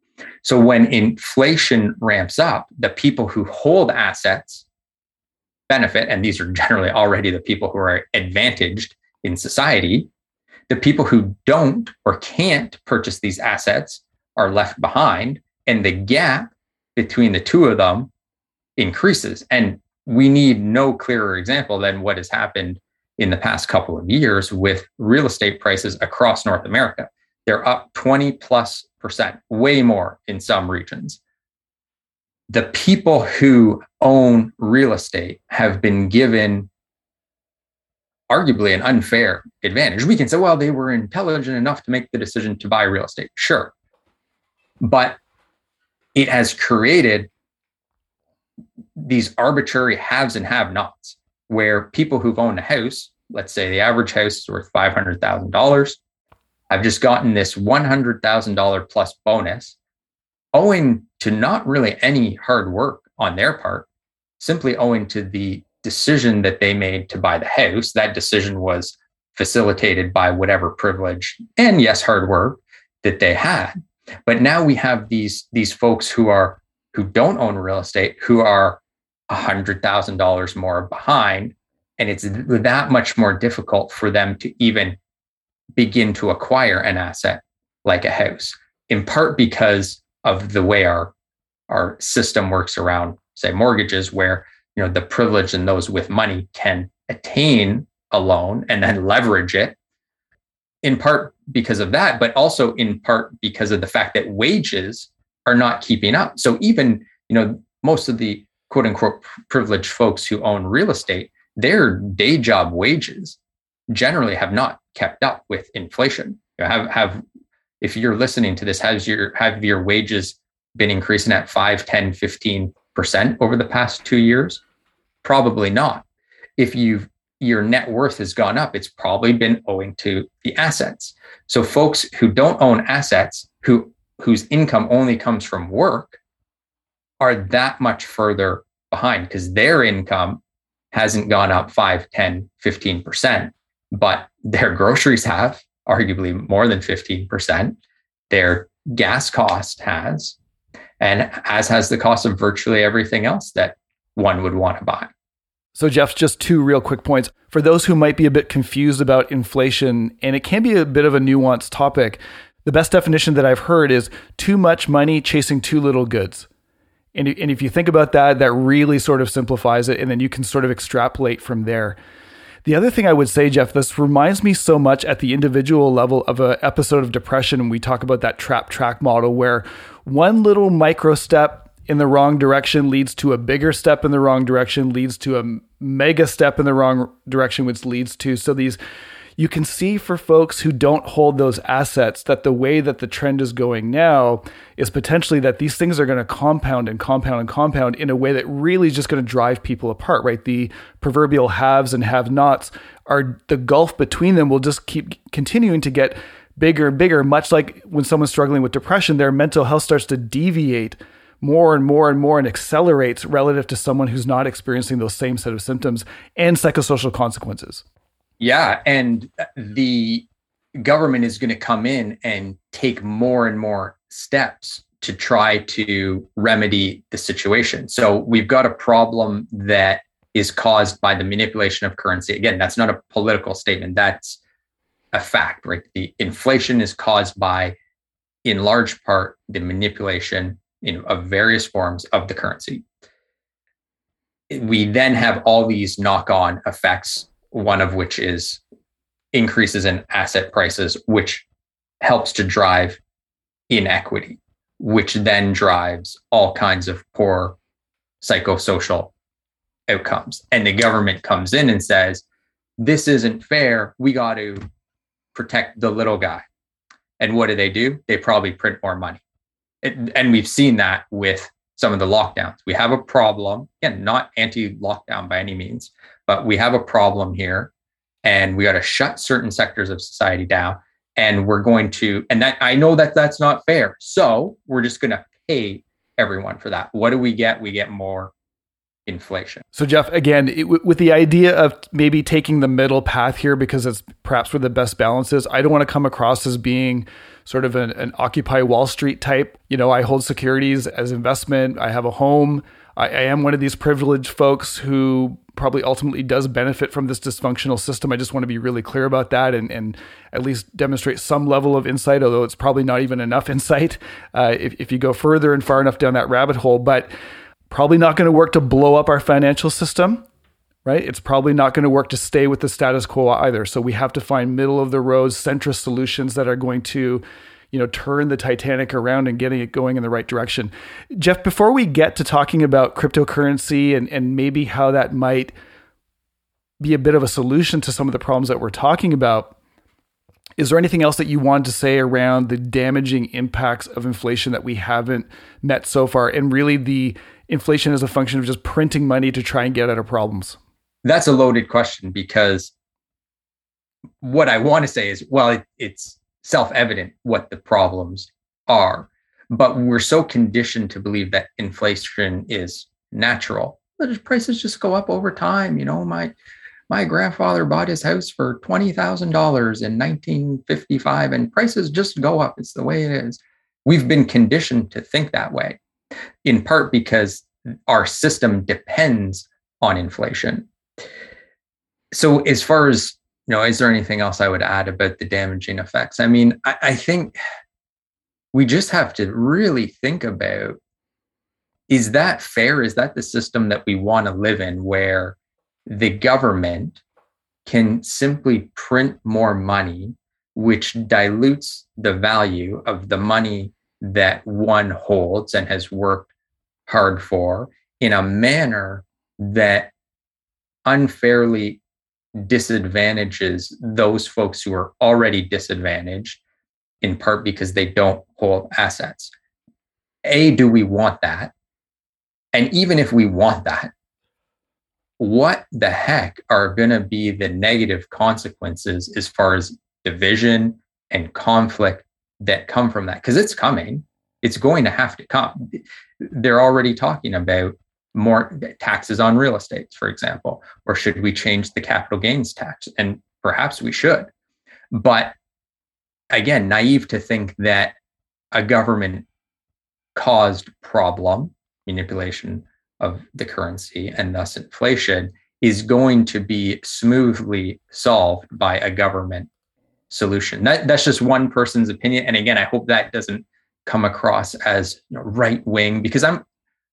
[SPEAKER 2] So when inflation ramps up, the people who hold assets benefit, and these are generally already the people who are advantaged in society. The people who don't or can't purchase these assets are left behind, and the gap between the two of them increases. And we need no clearer example than what has happened in the past couple of years with real estate prices across North America. They're up 20 plus percent, way more in some regions. The people who own real estate have been given arguably an unfair advantage. We can say, well, they were intelligent enough to make the decision to buy real estate. Sure. But it has created these arbitrary haves and have nots where people who've owned a house, let's say the average house is worth $500,000, I've just gotten this $100,000 plus bonus owing to not really any hard work on their part, simply owing to the decision that they made to buy the house. That decision was facilitated by whatever privilege and yes, hard work that they had. But now we have these these folks who are who don't own real estate who are hundred thousand dollars more behind, and it's that much more difficult for them to even begin to acquire an asset like a house. In part because of the way our our system works around, say, mortgages, where you know the privileged and those with money can attain a loan and then leverage it in part because of that, but also in part because of the fact that wages are not keeping up. So even, you know, most of the quote unquote privileged folks who own real estate, their day job wages generally have not kept up with inflation. You know, have have if you're listening to this, has your have your wages been increasing at 5, 10, 15% over the past two years? Probably not. If you've your net worth has gone up, it's probably been owing to the assets. So folks who don't own assets, who whose income only comes from work, are that much further behind because their income hasn't gone up 5, 10, 15%, but their groceries have arguably more than 15%. Their gas cost has, and as has the cost of virtually everything else that one would want to buy.
[SPEAKER 1] So, Jeff, just two real quick points. For those who might be a bit confused about inflation, and it can be a bit of a nuanced topic, the best definition that I've heard is too much money chasing too little goods. And, and if you think about that, that really sort of simplifies it, and then you can sort of extrapolate from there. The other thing I would say, Jeff, this reminds me so much at the individual level of an episode of depression. We talk about that TRAP TRAC model where one little micro step in the wrong direction leads to a bigger step in the wrong direction, leads to a mega step in the wrong direction, which leads to so these you can see for folks who don't hold those assets that the way that the trend is going now is potentially that these things are going to compound and compound and compound in a way that really is just going to drive people apart, right? The proverbial haves and have nots are the gulf between them will just keep continuing to get bigger and bigger, much like when someone's struggling with depression, their mental health starts to deviate more and more and more and accelerates relative to someone who's not experiencing those same set of symptoms and psychosocial consequences.
[SPEAKER 2] Yeah. And the government is going to come in and take more and more steps to try to remedy the situation. So we've got a problem that is caused by the manipulation of currency. Again, that's not a political statement. That's a fact, right? The inflation is caused by, in large part, the manipulation of various forms of the currency. We then have all these knock on effects, one of which is increases in asset prices, which helps to drive inequity, which then drives all kinds of poor psychosocial outcomes. And the government comes in and says, This isn't fair. We got to protect the little guy. And what do they do? They probably print more money and we've seen that with some of the lockdowns. We have a problem, again, not anti lockdown by any means, but we have a problem here and we got to shut certain sectors of society down. And we're going to, and that I know that that's not fair. So we're just going to pay everyone for that. What do we get? We get more inflation.
[SPEAKER 1] So, Jeff, again, it, with the idea of maybe taking the middle path here because it's perhaps where the best balance is, I don't want to come across as being sort of an, an Occupy Wall Street type. You know, I hold securities as investment, I have a home. I, I am one of these privileged folks who probably ultimately does benefit from this dysfunctional system. I just want to be really clear about that and, and at least demonstrate some level of insight, although it's probably not even enough [LAUGHS] insight uh, if, if you go further and far enough down that rabbit hole. But probably not going to work to blow up our financial system, right? It's probably not going to work to stay with the status quo either. So we have to find middle of the road centrist solutions that are going to you know turn the titanic around and getting it going in the right direction jeff before we get to talking about cryptocurrency and, and maybe how that might be a bit of a solution to some of the problems that we're talking about is there anything else that you wanted to say around the damaging impacts of inflation that we haven't met so far and really the inflation is a function of just printing money to try and get out of problems?
[SPEAKER 2] That's a loaded question because what I want to say is, well, it, it's self evident what the problems are, but we're so conditioned to believe that inflation is natural. The prices just go up over time. You know, my my grandfather bought his house for twenty thousand dollars in 1955, and prices just go up. It's the way it is. We've been conditioned to think that way in part because our system depends on inflation. So, as far as know, is there anything else I would add about the damaging effects? I mean, I, I think we just have to really think about is that fair? Is that the system that we want to live in where the government can simply print more money, which dilutes the value of the money that one holds and has worked hard for in a manner that unfairly disadvantages those folks who are already disadvantaged in part because they don't hold assets. A, do we want that? And even if we want that, what the heck are going to be the negative consequences as far as division and conflict that come from that because it's coming it's going to have to come they're already talking about more taxes on real estate for example or should we change the capital gains tax and perhaps we should but again naive to think that a government caused problem manipulation of the currency and thus inflation is going to be smoothly solved by a government solution. That, that's just one person's opinion. And again, I hope that doesn't come across as you know, right wing because I'm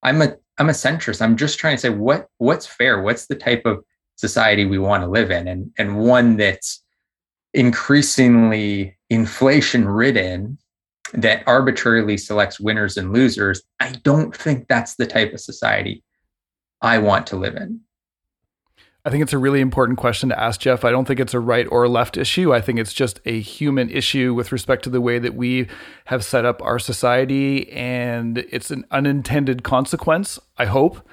[SPEAKER 2] I'm a I'm a centrist. I'm just trying to say what what's fair. What's the type of society we want to live in, and and one that's increasingly inflation ridden that arbitrarily selects winners and losers. I don't think that's the type of society I want to live in.
[SPEAKER 1] I think it's a really important question to ask, Jeff. I don't think it's a right or left issue. I think it's just a human issue with respect to the way that we have set up our society, and it's an unintended consequence, I hope,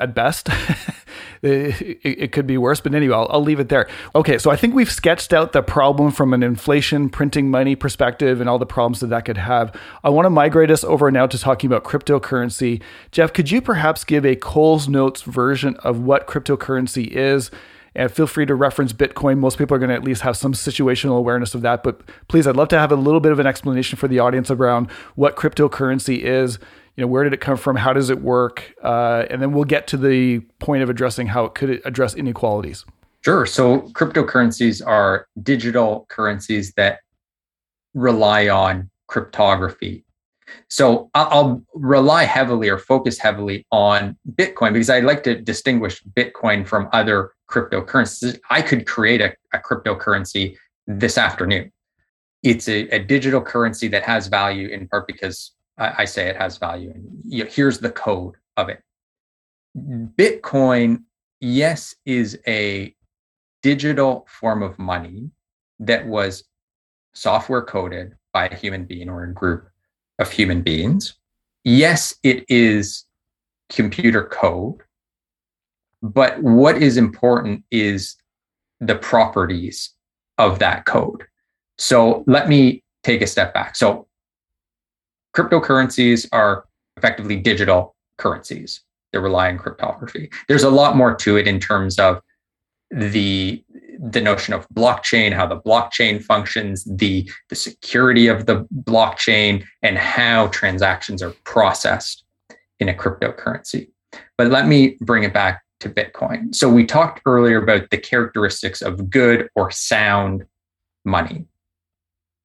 [SPEAKER 1] at best. [LAUGHS] it, it, could be worse, but anyway, I'll, I'll, leave it there. Okay, so I think we've sketched out the problem from an inflation, printing money perspective, and all the problems that that could have. I want to migrate us over now to talking about cryptocurrency. Jeff, could you perhaps give a Coles Notes version of what cryptocurrency is? And feel free to reference Bitcoin. Most people are going to at least have some situational awareness of that. But please, I'd love to have a little bit of an explanation for the audience around what cryptocurrency is, you know where did it come from? How does it work? Uh, and then we'll get to the point of addressing how it could address inequalities.
[SPEAKER 2] Sure. So cryptocurrencies are digital currencies that rely on cryptography. So I'll rely heavily or focus heavily on Bitcoin because I like to distinguish Bitcoin from other cryptocurrencies. I could create a, a cryptocurrency this afternoon. It's a, a, digital currency that has value in part because I, I say it has value. And you know, here's the code of it. Bitcoin, yes, is a digital form of money that was software coded by a human being or a group of human beings. Yes, it is computer code. But what is important is the properties of that code. So let me take a step back. So cryptocurrencies are effectively digital currencies that rely on cryptography. There's a lot more to it in terms of the the notion of blockchain, how the blockchain functions, the the security of the blockchain, and how transactions are processed in a cryptocurrency. But let me bring it back to Bitcoin. So we talked earlier about the characteristics of good or sound money.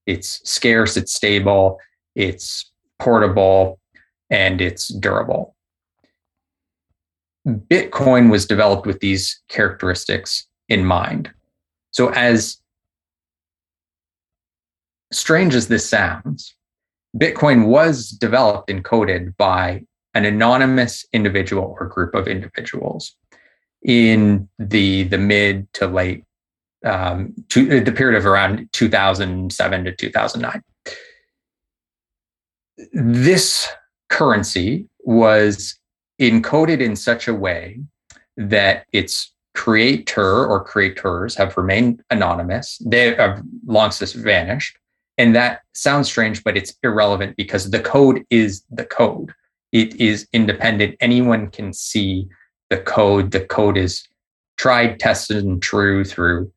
[SPEAKER 2] It's scarce, it's stable, it's portable, and it's durable. Bitcoin was developed with these characteristics in mind. So, as strange as this sounds, Bitcoin was developed and coded by an anonymous individual or group of individuals in the the mid to late um, to the period of around 2007 to 2009 this currency was encoded in such a way that its creator or creators have remained anonymous. They have long since vanished. And that sounds strange, but it's irrelevant because the code is the code. It is independent. Anyone can see the code. The code is tried, tested, and true through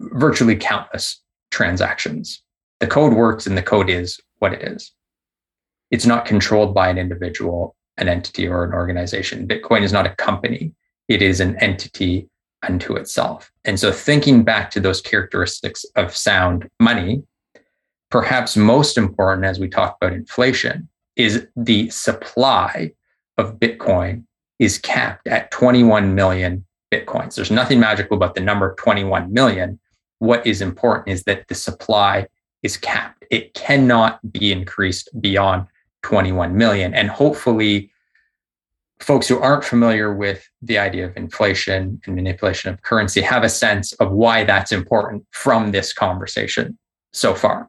[SPEAKER 2] virtually countless transactions the code works and the code is what it is. It's not controlled by an individual, an entity, or an organization. Bitcoin is not a company, it is an entity unto itself. And so, thinking back to those characteristics of sound money, perhaps most important as we talk about inflation is the supply of Bitcoin is capped at 21 million Bitcoins. There's nothing magical about the number 21 million. What is important is that the supply is capped. It cannot be increased beyond 21 million. And hopefully, folks who aren't familiar with the idea of inflation and manipulation of currency have a sense of why that's important from this conversation so far.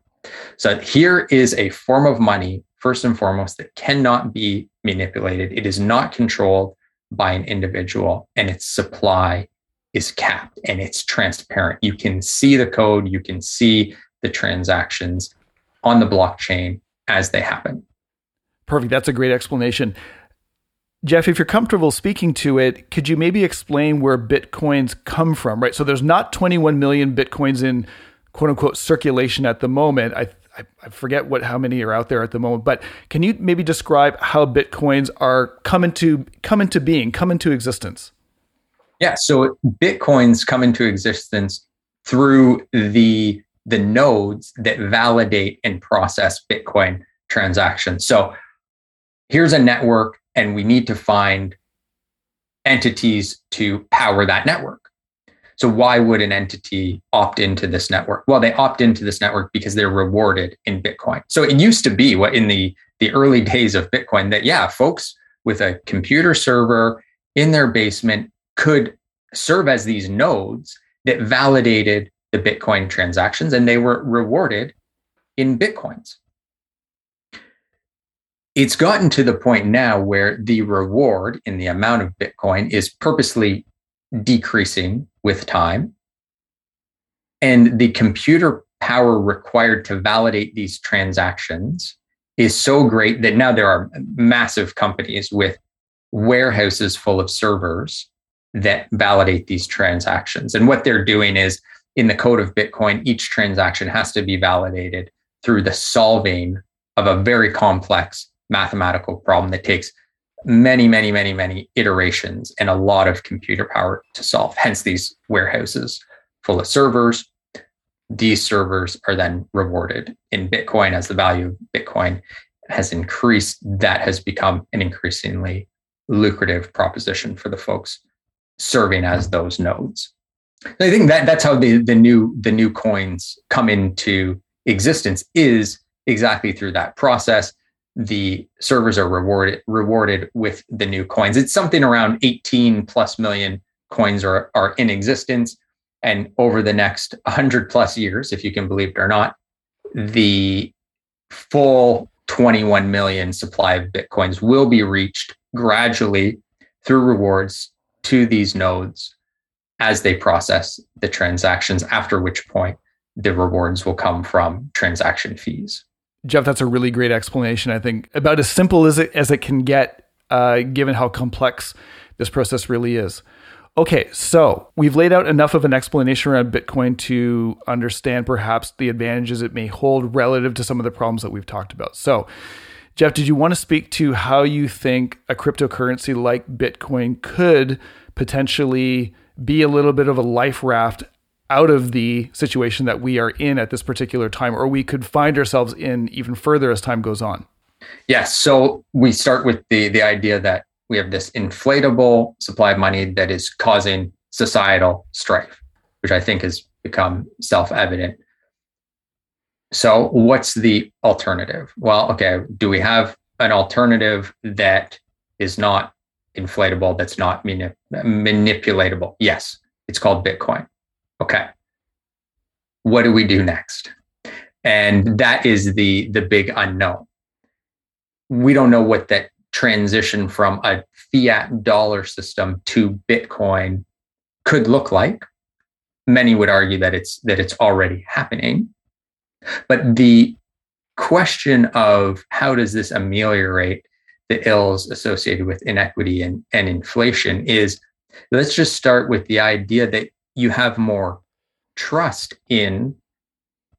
[SPEAKER 2] So, here is a form of money, first and foremost, that cannot be manipulated. It is not controlled by an individual, and its supply is capped and it's transparent. You can see the code, you can see the transactions on the blockchain as they happen.
[SPEAKER 1] Perfect. That's a great explanation. Jeff, if you're comfortable speaking to it, could you maybe explain where Bitcoins come from? Right. So there's not 21 million Bitcoins in quote unquote circulation at the moment. I, I, I forget what how many are out there at the moment, but can you maybe describe how Bitcoins are come into come into being, come into existence?
[SPEAKER 2] Yeah. So Bitcoins come into existence through the the nodes that validate and process Bitcoin transactions. So here's a network, and we need to find entities to power that network. So why would an entity opt into this network? Well, they opt into this network because they're rewarded in Bitcoin. So it used to be what in the the early [LAUGHS] days of Bitcoin that yeah, folks with a computer server in their basement could serve as these nodes that validated the Bitcoin transactions and they were rewarded in Bitcoins. It's gotten to the point now where the reward in the amount of Bitcoin is purposely decreasing with time. And the computer power required to validate these transactions is so great that now there are massive companies with warehouses full of servers that validate these transactions. And what they're doing is in the code of Bitcoin, each transaction has to be validated through the solving of a very complex mathematical problem that takes many, many, many, many iterations and a lot of computer power to solve. Hence, these warehouses full of servers. These servers are then rewarded in Bitcoin as the value of Bitcoin has increased. That has become an increasingly lucrative proposition for the folks serving as those nodes. I think that that's how the the new the new coins come into existence is exactly through that process. The servers are rewarded rewarded with the new coins. It's something around 18 plus million coins are are in existence. And over the next 100 plus years, if you can believe it or not, the full 21 million supply of Bitcoins will be reached gradually through rewards to these nodes as they process the transactions, after which point the rewards will come from transaction fees.
[SPEAKER 1] Jeff, that's a really great explanation. I think about as simple as it as it can get, uh, given how complex this process really is. Okay, so we've laid out enough of an explanation around Bitcoin to understand perhaps the advantages it may hold relative to some of the problems that we've talked about. So, Jeff, did you want to speak to how you think a cryptocurrency like Bitcoin could potentially be a little bit of a life raft out of the situation that we are in at this particular time, or we could find ourselves in even further as time goes on?
[SPEAKER 2] Yes. So we start with the the idea that we have this inflatable supply of money that is causing societal strife, which I think has become self evident. So, what's the alternative? Well, okay, do we have an alternative that is not inflatable, that's not manip- manipulatable? Yes, it's called Bitcoin. Okay. What do we do next? And that is the the big unknown. We don't know what that transition from a fiat dollar system to Bitcoin could look like. Many would argue that it's that it's already happening. But the question of how does this ameliorate the ills associated with inequity and, and inflation is let's just start with the idea that you have more trust in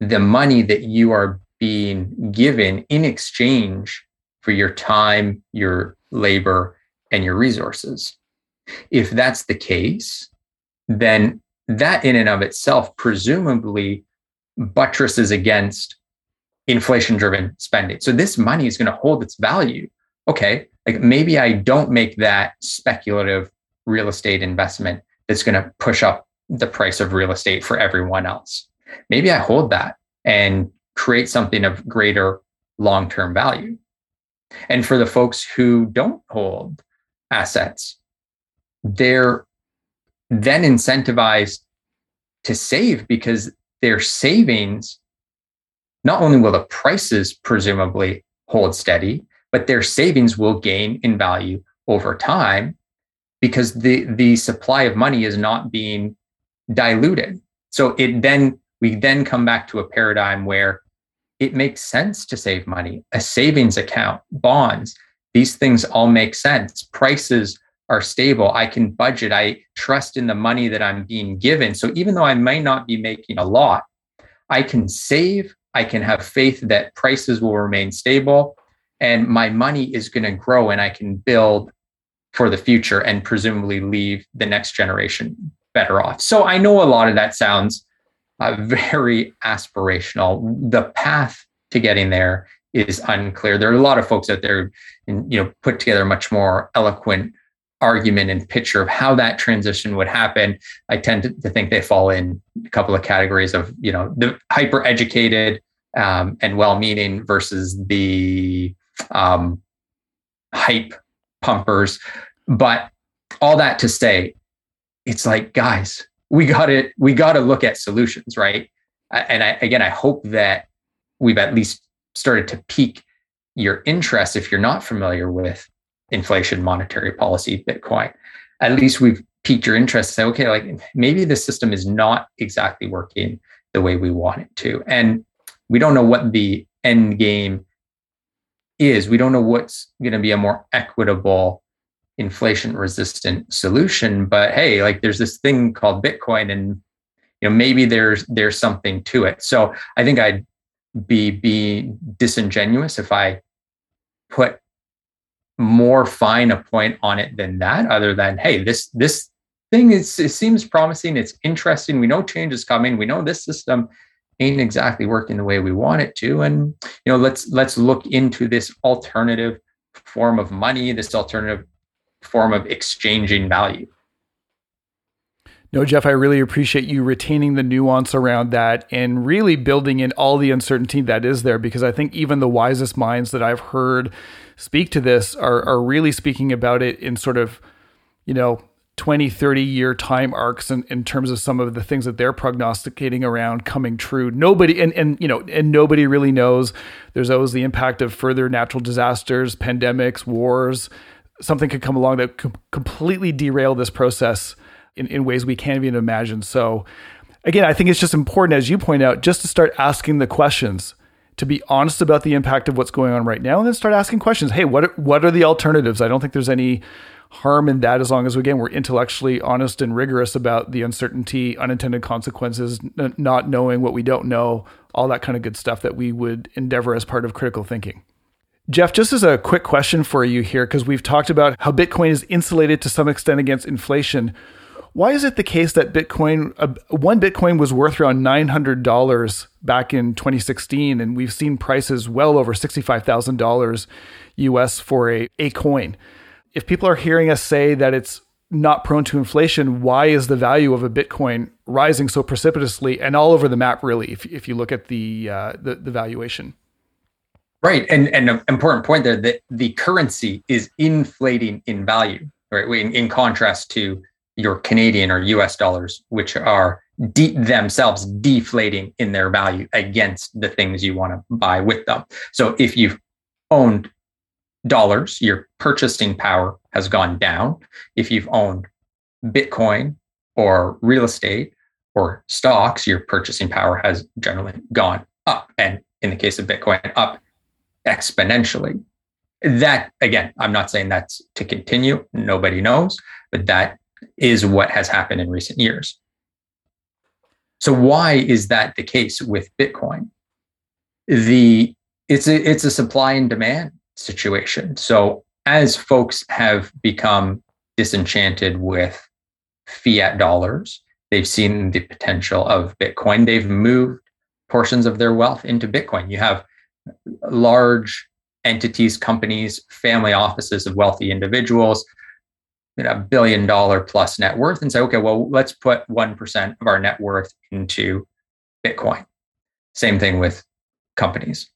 [SPEAKER 2] the money that you are being given in exchange for your time, your labor, and your resources. If that's the case, then that in and of itself presumably buttresses against inflation driven spending. So this money is going to hold its value. Okay, like maybe I don't make that speculative real estate investment that's going to push up the price of real estate for everyone else. Maybe I hold that and create something of greater long term value. And for the folks who don't hold assets, they're then incentivized to save because their savings, not only will the prices presumably hold steady, but their savings will gain in value over time because the, the supply of money is not being diluted. So it then we then come back to a paradigm where it makes sense to save money. A savings account, bonds, these things all make sense. Prices are stable. I can budget. I trust in the money that I'm being given. So even though I may not be making a lot, I can save. I can have faith that prices will remain stable and my money is going to grow and I can build for the future and presumably leave the next generation better off. So I know a lot of that sounds uh, very aspirational. The path to getting there is unclear. There are a lot of folks out there, and you know, put together a much more eloquent argument and picture of how that transition would happen. I tend to, to think they fall in a couple of categories of you know the hyper educated um, and well meaning versus the um, hype pumpers. But all that to say, it's like, guys, we got it. we got to look at solutions, right? And I, again, I hope that we've at least started to pique your interest if you're not familiar with inflation, monetary policy, Bitcoin. At least we've piqued your interest. Say, okay, like maybe the system is not exactly working the way we want it to, and we don't know what the end game is. We don't know what's going to be a more equitable inflation resistant solution but hey like there's this thing called bitcoin and you know maybe there's there's something to it so i think i'd be be disingenuous if i put more fine a point on it than that other than hey this this thing is it seems promising it's interesting we know change is coming we know this system ain't exactly working the way we want it to and you know let's let's look into this alternative form of money this alternative form of exchanging value.
[SPEAKER 1] No, Jeff, I really appreciate you retaining the nuance around that and really building in all the uncertainty that is there because I think even the wisest minds that I've heard speak to this are, are really speaking about it in sort of, you know, 20, 30 year time arcs in, in terms of some of the things that they're prognosticating around coming true. Nobody, and, and, you know, and nobody really knows. There's always the impact of further natural disasters, pandemics, wars, something could come along that could completely derail this process in, in ways we can't even imagine. So, again, I think it's just important, as you point out, just to start asking the questions, to be honest about the impact of what's going on right now, and then start asking questions. Hey, what what are the alternatives? I don't think there's any harm in that as long as again we're intellectually honest and rigorous about the uncertainty, unintended consequences, n- not knowing what we don't know, all that kind of good stuff that we would endeavor as part of critical thinking. Jeff, just as a quick question for you here, because we've talked about how Bitcoin is insulated to some extent against inflation. Why is it the case that Bitcoin, uh, one Bitcoin was worth around $900 back in 2016, and we've seen prices well over $65,000 US for a, a coin? If people are hearing us say that it's not prone to inflation, why is the value of a Bitcoin rising so precipitously and all over the map, really, if, if you look at the, uh, the, the valuation?
[SPEAKER 2] Right, and and an important point there that the currency is inflating in value, right? In, in contrast to your Canadian or U.S. dollars, which are de- themselves deflating in their value against the things you want to buy with them. So if you've owned dollars, your purchasing power has gone down. If you've owned Bitcoin or real estate or stocks, your purchasing power has generally gone up. And in the case of Bitcoin, up exponentially. That, again, I'm not saying that's to continue. Nobody knows, but that is what has happened in recent years. So why is that the case with Bitcoin? The it's a it's a supply and demand situation. So as folks have become disenchanted with fiat dollars, they've seen the potential of Bitcoin. They've moved portions of their wealth into Bitcoin. You have large entities, companies, family offices of wealthy individuals, a billion dollar plus net worth, and say, okay, well, let's put 1% of our net worth into Bitcoin. Same thing with companies.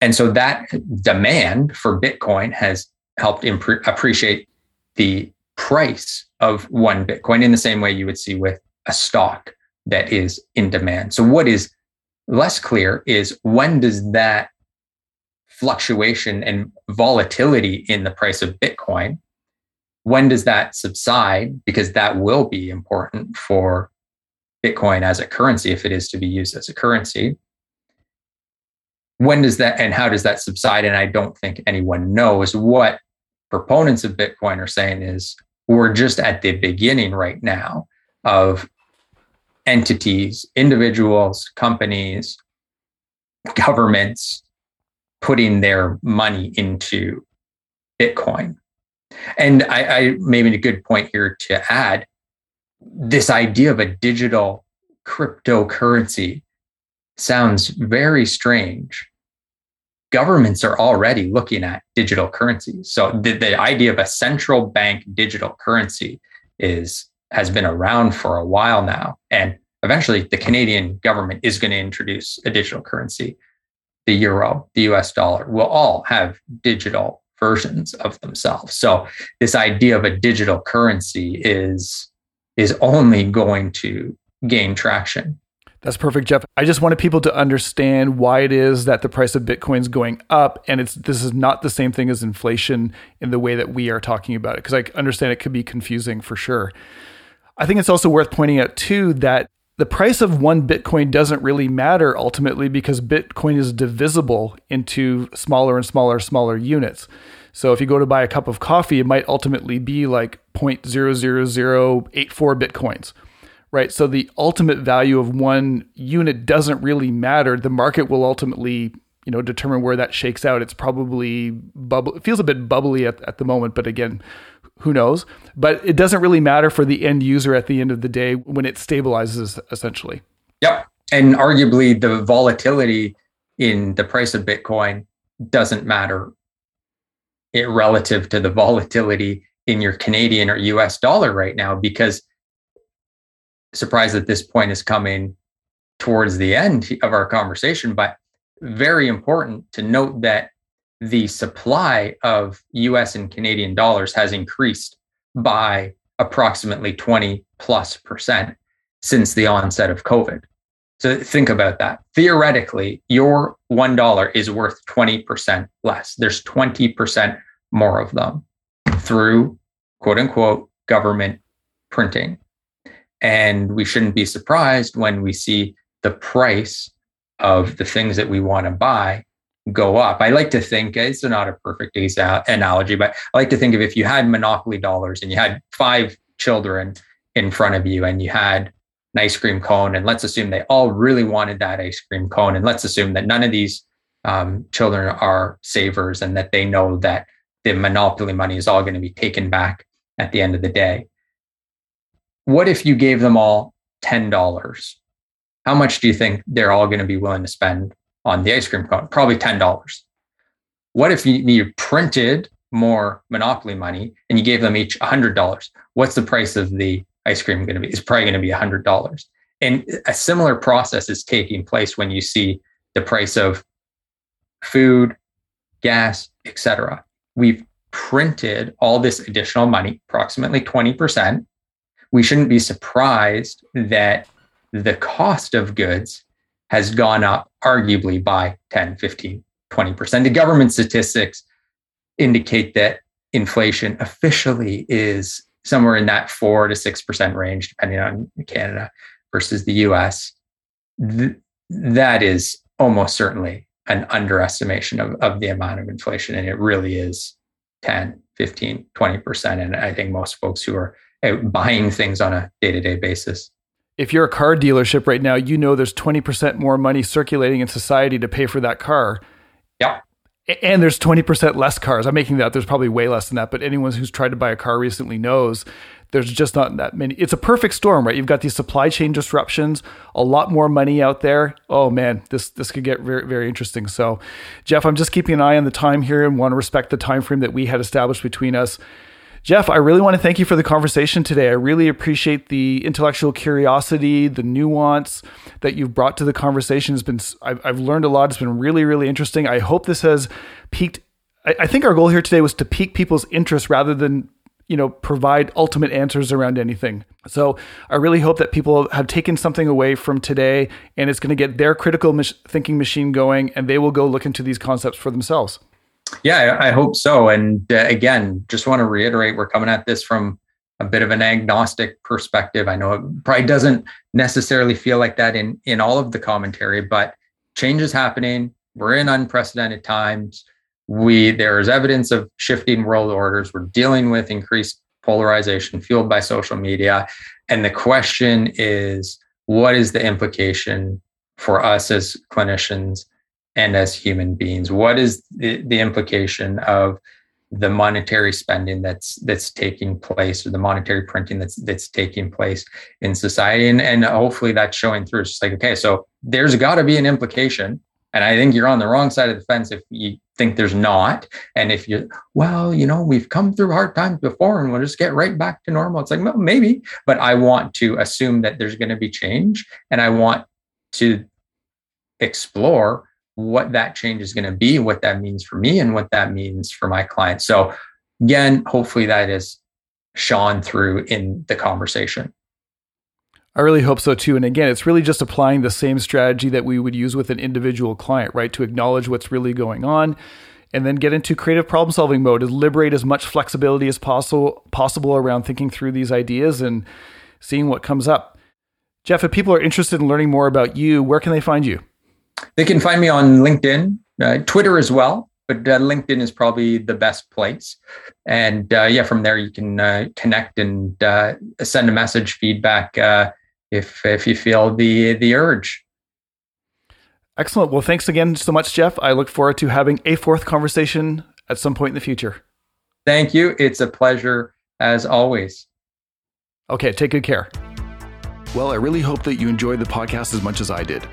[SPEAKER 2] And so that demand for Bitcoin has helped impre- appreciate the price of one Bitcoin in the same way you would see with a stock that is in demand. So, what is less clear is when does that fluctuation and volatility in the price of Bitcoin, when does that subside? Because that will be important for Bitcoin as a currency if it is to be used as a currency. When does that and how does that subside? And I don't think anyone knows what proponents of Bitcoin are saying is we're just at the beginning right now of entities, individuals, companies, governments putting their money into Bitcoin. And I, I maybe a good point here to add this idea of a digital cryptocurrency sounds very strange. Governments are already looking at digital currencies. So the, the idea of a central bank digital currency is has been around for a while now. And eventually, the Canadian government is going to introduce a digital currency. The euro, the US dollar will all have digital versions of themselves. So, this idea of a digital currency is is only going to gain traction.
[SPEAKER 1] That's perfect, Jeff. I just wanted people to understand why it is that the price of Bitcoin is going up, and it's this is not the same thing as inflation in the way that we are talking about it. Because I understand it could be confusing for sure. I think it's also worth pointing out too that the price of one Bitcoin doesn't really matter ultimately because Bitcoin is divisible into smaller and smaller, smaller units. So if you go to buy a cup of coffee, it might ultimately be like 0.00084 Bitcoins right? So the ultimate value of one unit doesn't really matter. The market will ultimately, you know, determine where that shakes out. It's probably bubble. It feels a bit bubbly at, at the moment, but again, who knows? But it doesn't really matter for the end user at the end of the day when it stabilizes essentially.
[SPEAKER 2] Yep. And arguably the volatility in the price of Bitcoin doesn't matter it relative to the volatility in your Canadian or US dollar right now because surprised that this point is coming towards the end of our conversation, but very important to note that the supply of US and Canadian dollars has increased by approximately 20 plus percent since the onset of COVID. So think about that. Theoretically, your $1 is worth 20% less. There's 20% more of them through quote unquote government printing. And we shouldn't be surprised when we see the price of the things that we want to buy go up. I like to think it's not a perfect analogy, but I like to think of if you had monopoly dollars and you had five children in front of you and you had an ice cream cone, and let's assume they all really wanted that ice cream cone, and let's assume that none of these um, children are savers and that they know that the monopoly money is all going to be taken back at the end of the day what if you gave them all $10? How much do you think they're all going to be willing to spend on the ice cream cone? Probably $10. What if you, you printed more monopoly money and you gave them each $100? What's the price of the ice cream going to be? It's probably going to be $100. And a similar process is taking place when you see the price of food, gas, etc. We've printed all this additional money, approximately 20%, we shouldn't be surprised that the cost of goods has gone up arguably by 10, 15, 20%. The government statistics indicate that inflation officially is somewhere in that 4 to 6% range, depending on Canada versus the US. Th- that is almost certainly an underestimation of, of the amount of inflation. And it really is 10, 15, 20%. And I think most folks who are buying things on a day to day basis.
[SPEAKER 1] If you're a car dealership right now, you know there's 20% more money circulating in society to pay for that car.
[SPEAKER 2] Yeah.
[SPEAKER 1] And there's 20% less cars. I'm making that. There's probably way less than that. But anyone who's tried to buy a car recently knows there's just not that many. It's a perfect storm, right? You've got these supply chain disruptions, a lot more money out there. Oh man, this this could get very very interesting. So, Jeff, I'm just keeping an eye on the time here and want to respect the time frame that we had established between us. Jeff, I really want to thank you for the conversation today. I really appreciate the intellectual curiosity, the nuance that you've brought to the conversation. Has been I've, I've learned a lot. It's been really, really interesting. I hope this has piqued. I, I think our goal here today was to pique people's interest rather than you know provide ultimate answers around anything. So I really hope that people have taken something away from today, and it's going to get their critical thinking machine going, and they will go look into these concepts for themselves.
[SPEAKER 2] Yeah, I hope so. And uh, again, just want to reiterate, we're coming at this from a bit of an agnostic perspective. I know it probably doesn't necessarily feel like that in in all of the commentary, but change is happening. We're in unprecedented times. We there is evidence of shifting world orders. We're dealing with increased polarization fueled by social media, and the question is, what is the implication for us as clinicians? And as human beings what is the, the implication of the monetary spending that's that's taking place or the monetary printing that's that's taking place in society? And and hopefully that's showing through. It's like okay so there's got to be an implication. And i think you're on the wrong side of the fence if you think there's not. And if you well you know we've come through hard times before and we'll just get right back to normal. It's like well maybe but i want to assume that there's going to be change and i want to explore what that change is going to be, what that means for me, and what that means for my clients. So, again, hopefully that is shone through in the conversation.
[SPEAKER 1] I really hope so too. And again, it's really just applying the same strategy that we would use with an individual client, right? To acknowledge what's really going on and then get into creative problem solving mode and liberate as much flexibility as possible possible around thinking through these ideas and seeing what comes up. Jeff, if people are interested in learning more about you, where can they find you?
[SPEAKER 2] They can find me on LinkedIn, uh, Twitter as well, but uh, LinkedIn is probably the best place. And uh, yeah, from there you can uh, connect and uh, send a message, feedback uh, if if you feel the the urge.
[SPEAKER 1] Excellent. Well, thanks again so much, Jeff. I look forward to having a fourth conversation at some point in the future.
[SPEAKER 2] Thank you. It's a pleasure as always.
[SPEAKER 1] Okay, take good care. Well, I really hope that you enjoyed the podcast as much as I did.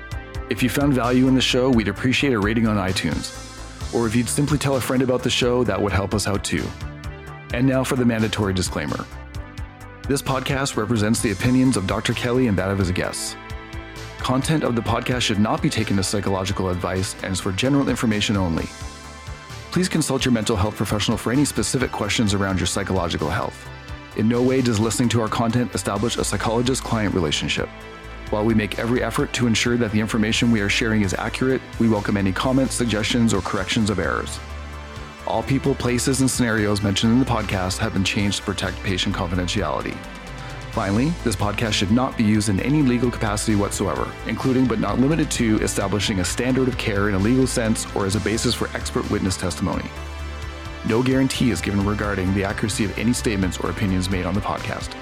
[SPEAKER 1] If you found value in the show, we'd appreciate a rating on iTunes. Or if you'd simply tell a friend about the show, that would help us out too. And now for the mandatory disclaimer. This podcast represents the opinions of Dr. Kelly and that of his guests. Content of the podcast should not be taken as psychological advice and is for general information only. Please consult your mental health professional for any specific questions around your psychological health. In no way does listening to our content establish a psychologist client relationship. While we make every effort to ensure that the information we are sharing is accurate, we welcome any comments, suggestions, or corrections of errors. All people, places, and scenarios mentioned in the podcast have been changed to protect patient confidentiality. Finally, this podcast should not be used in any legal capacity whatsoever, including but not limited to establishing a standard of care in a legal sense or as a basis for expert witness testimony. No guarantee is given regarding the accuracy of any statements or opinions made on the podcast.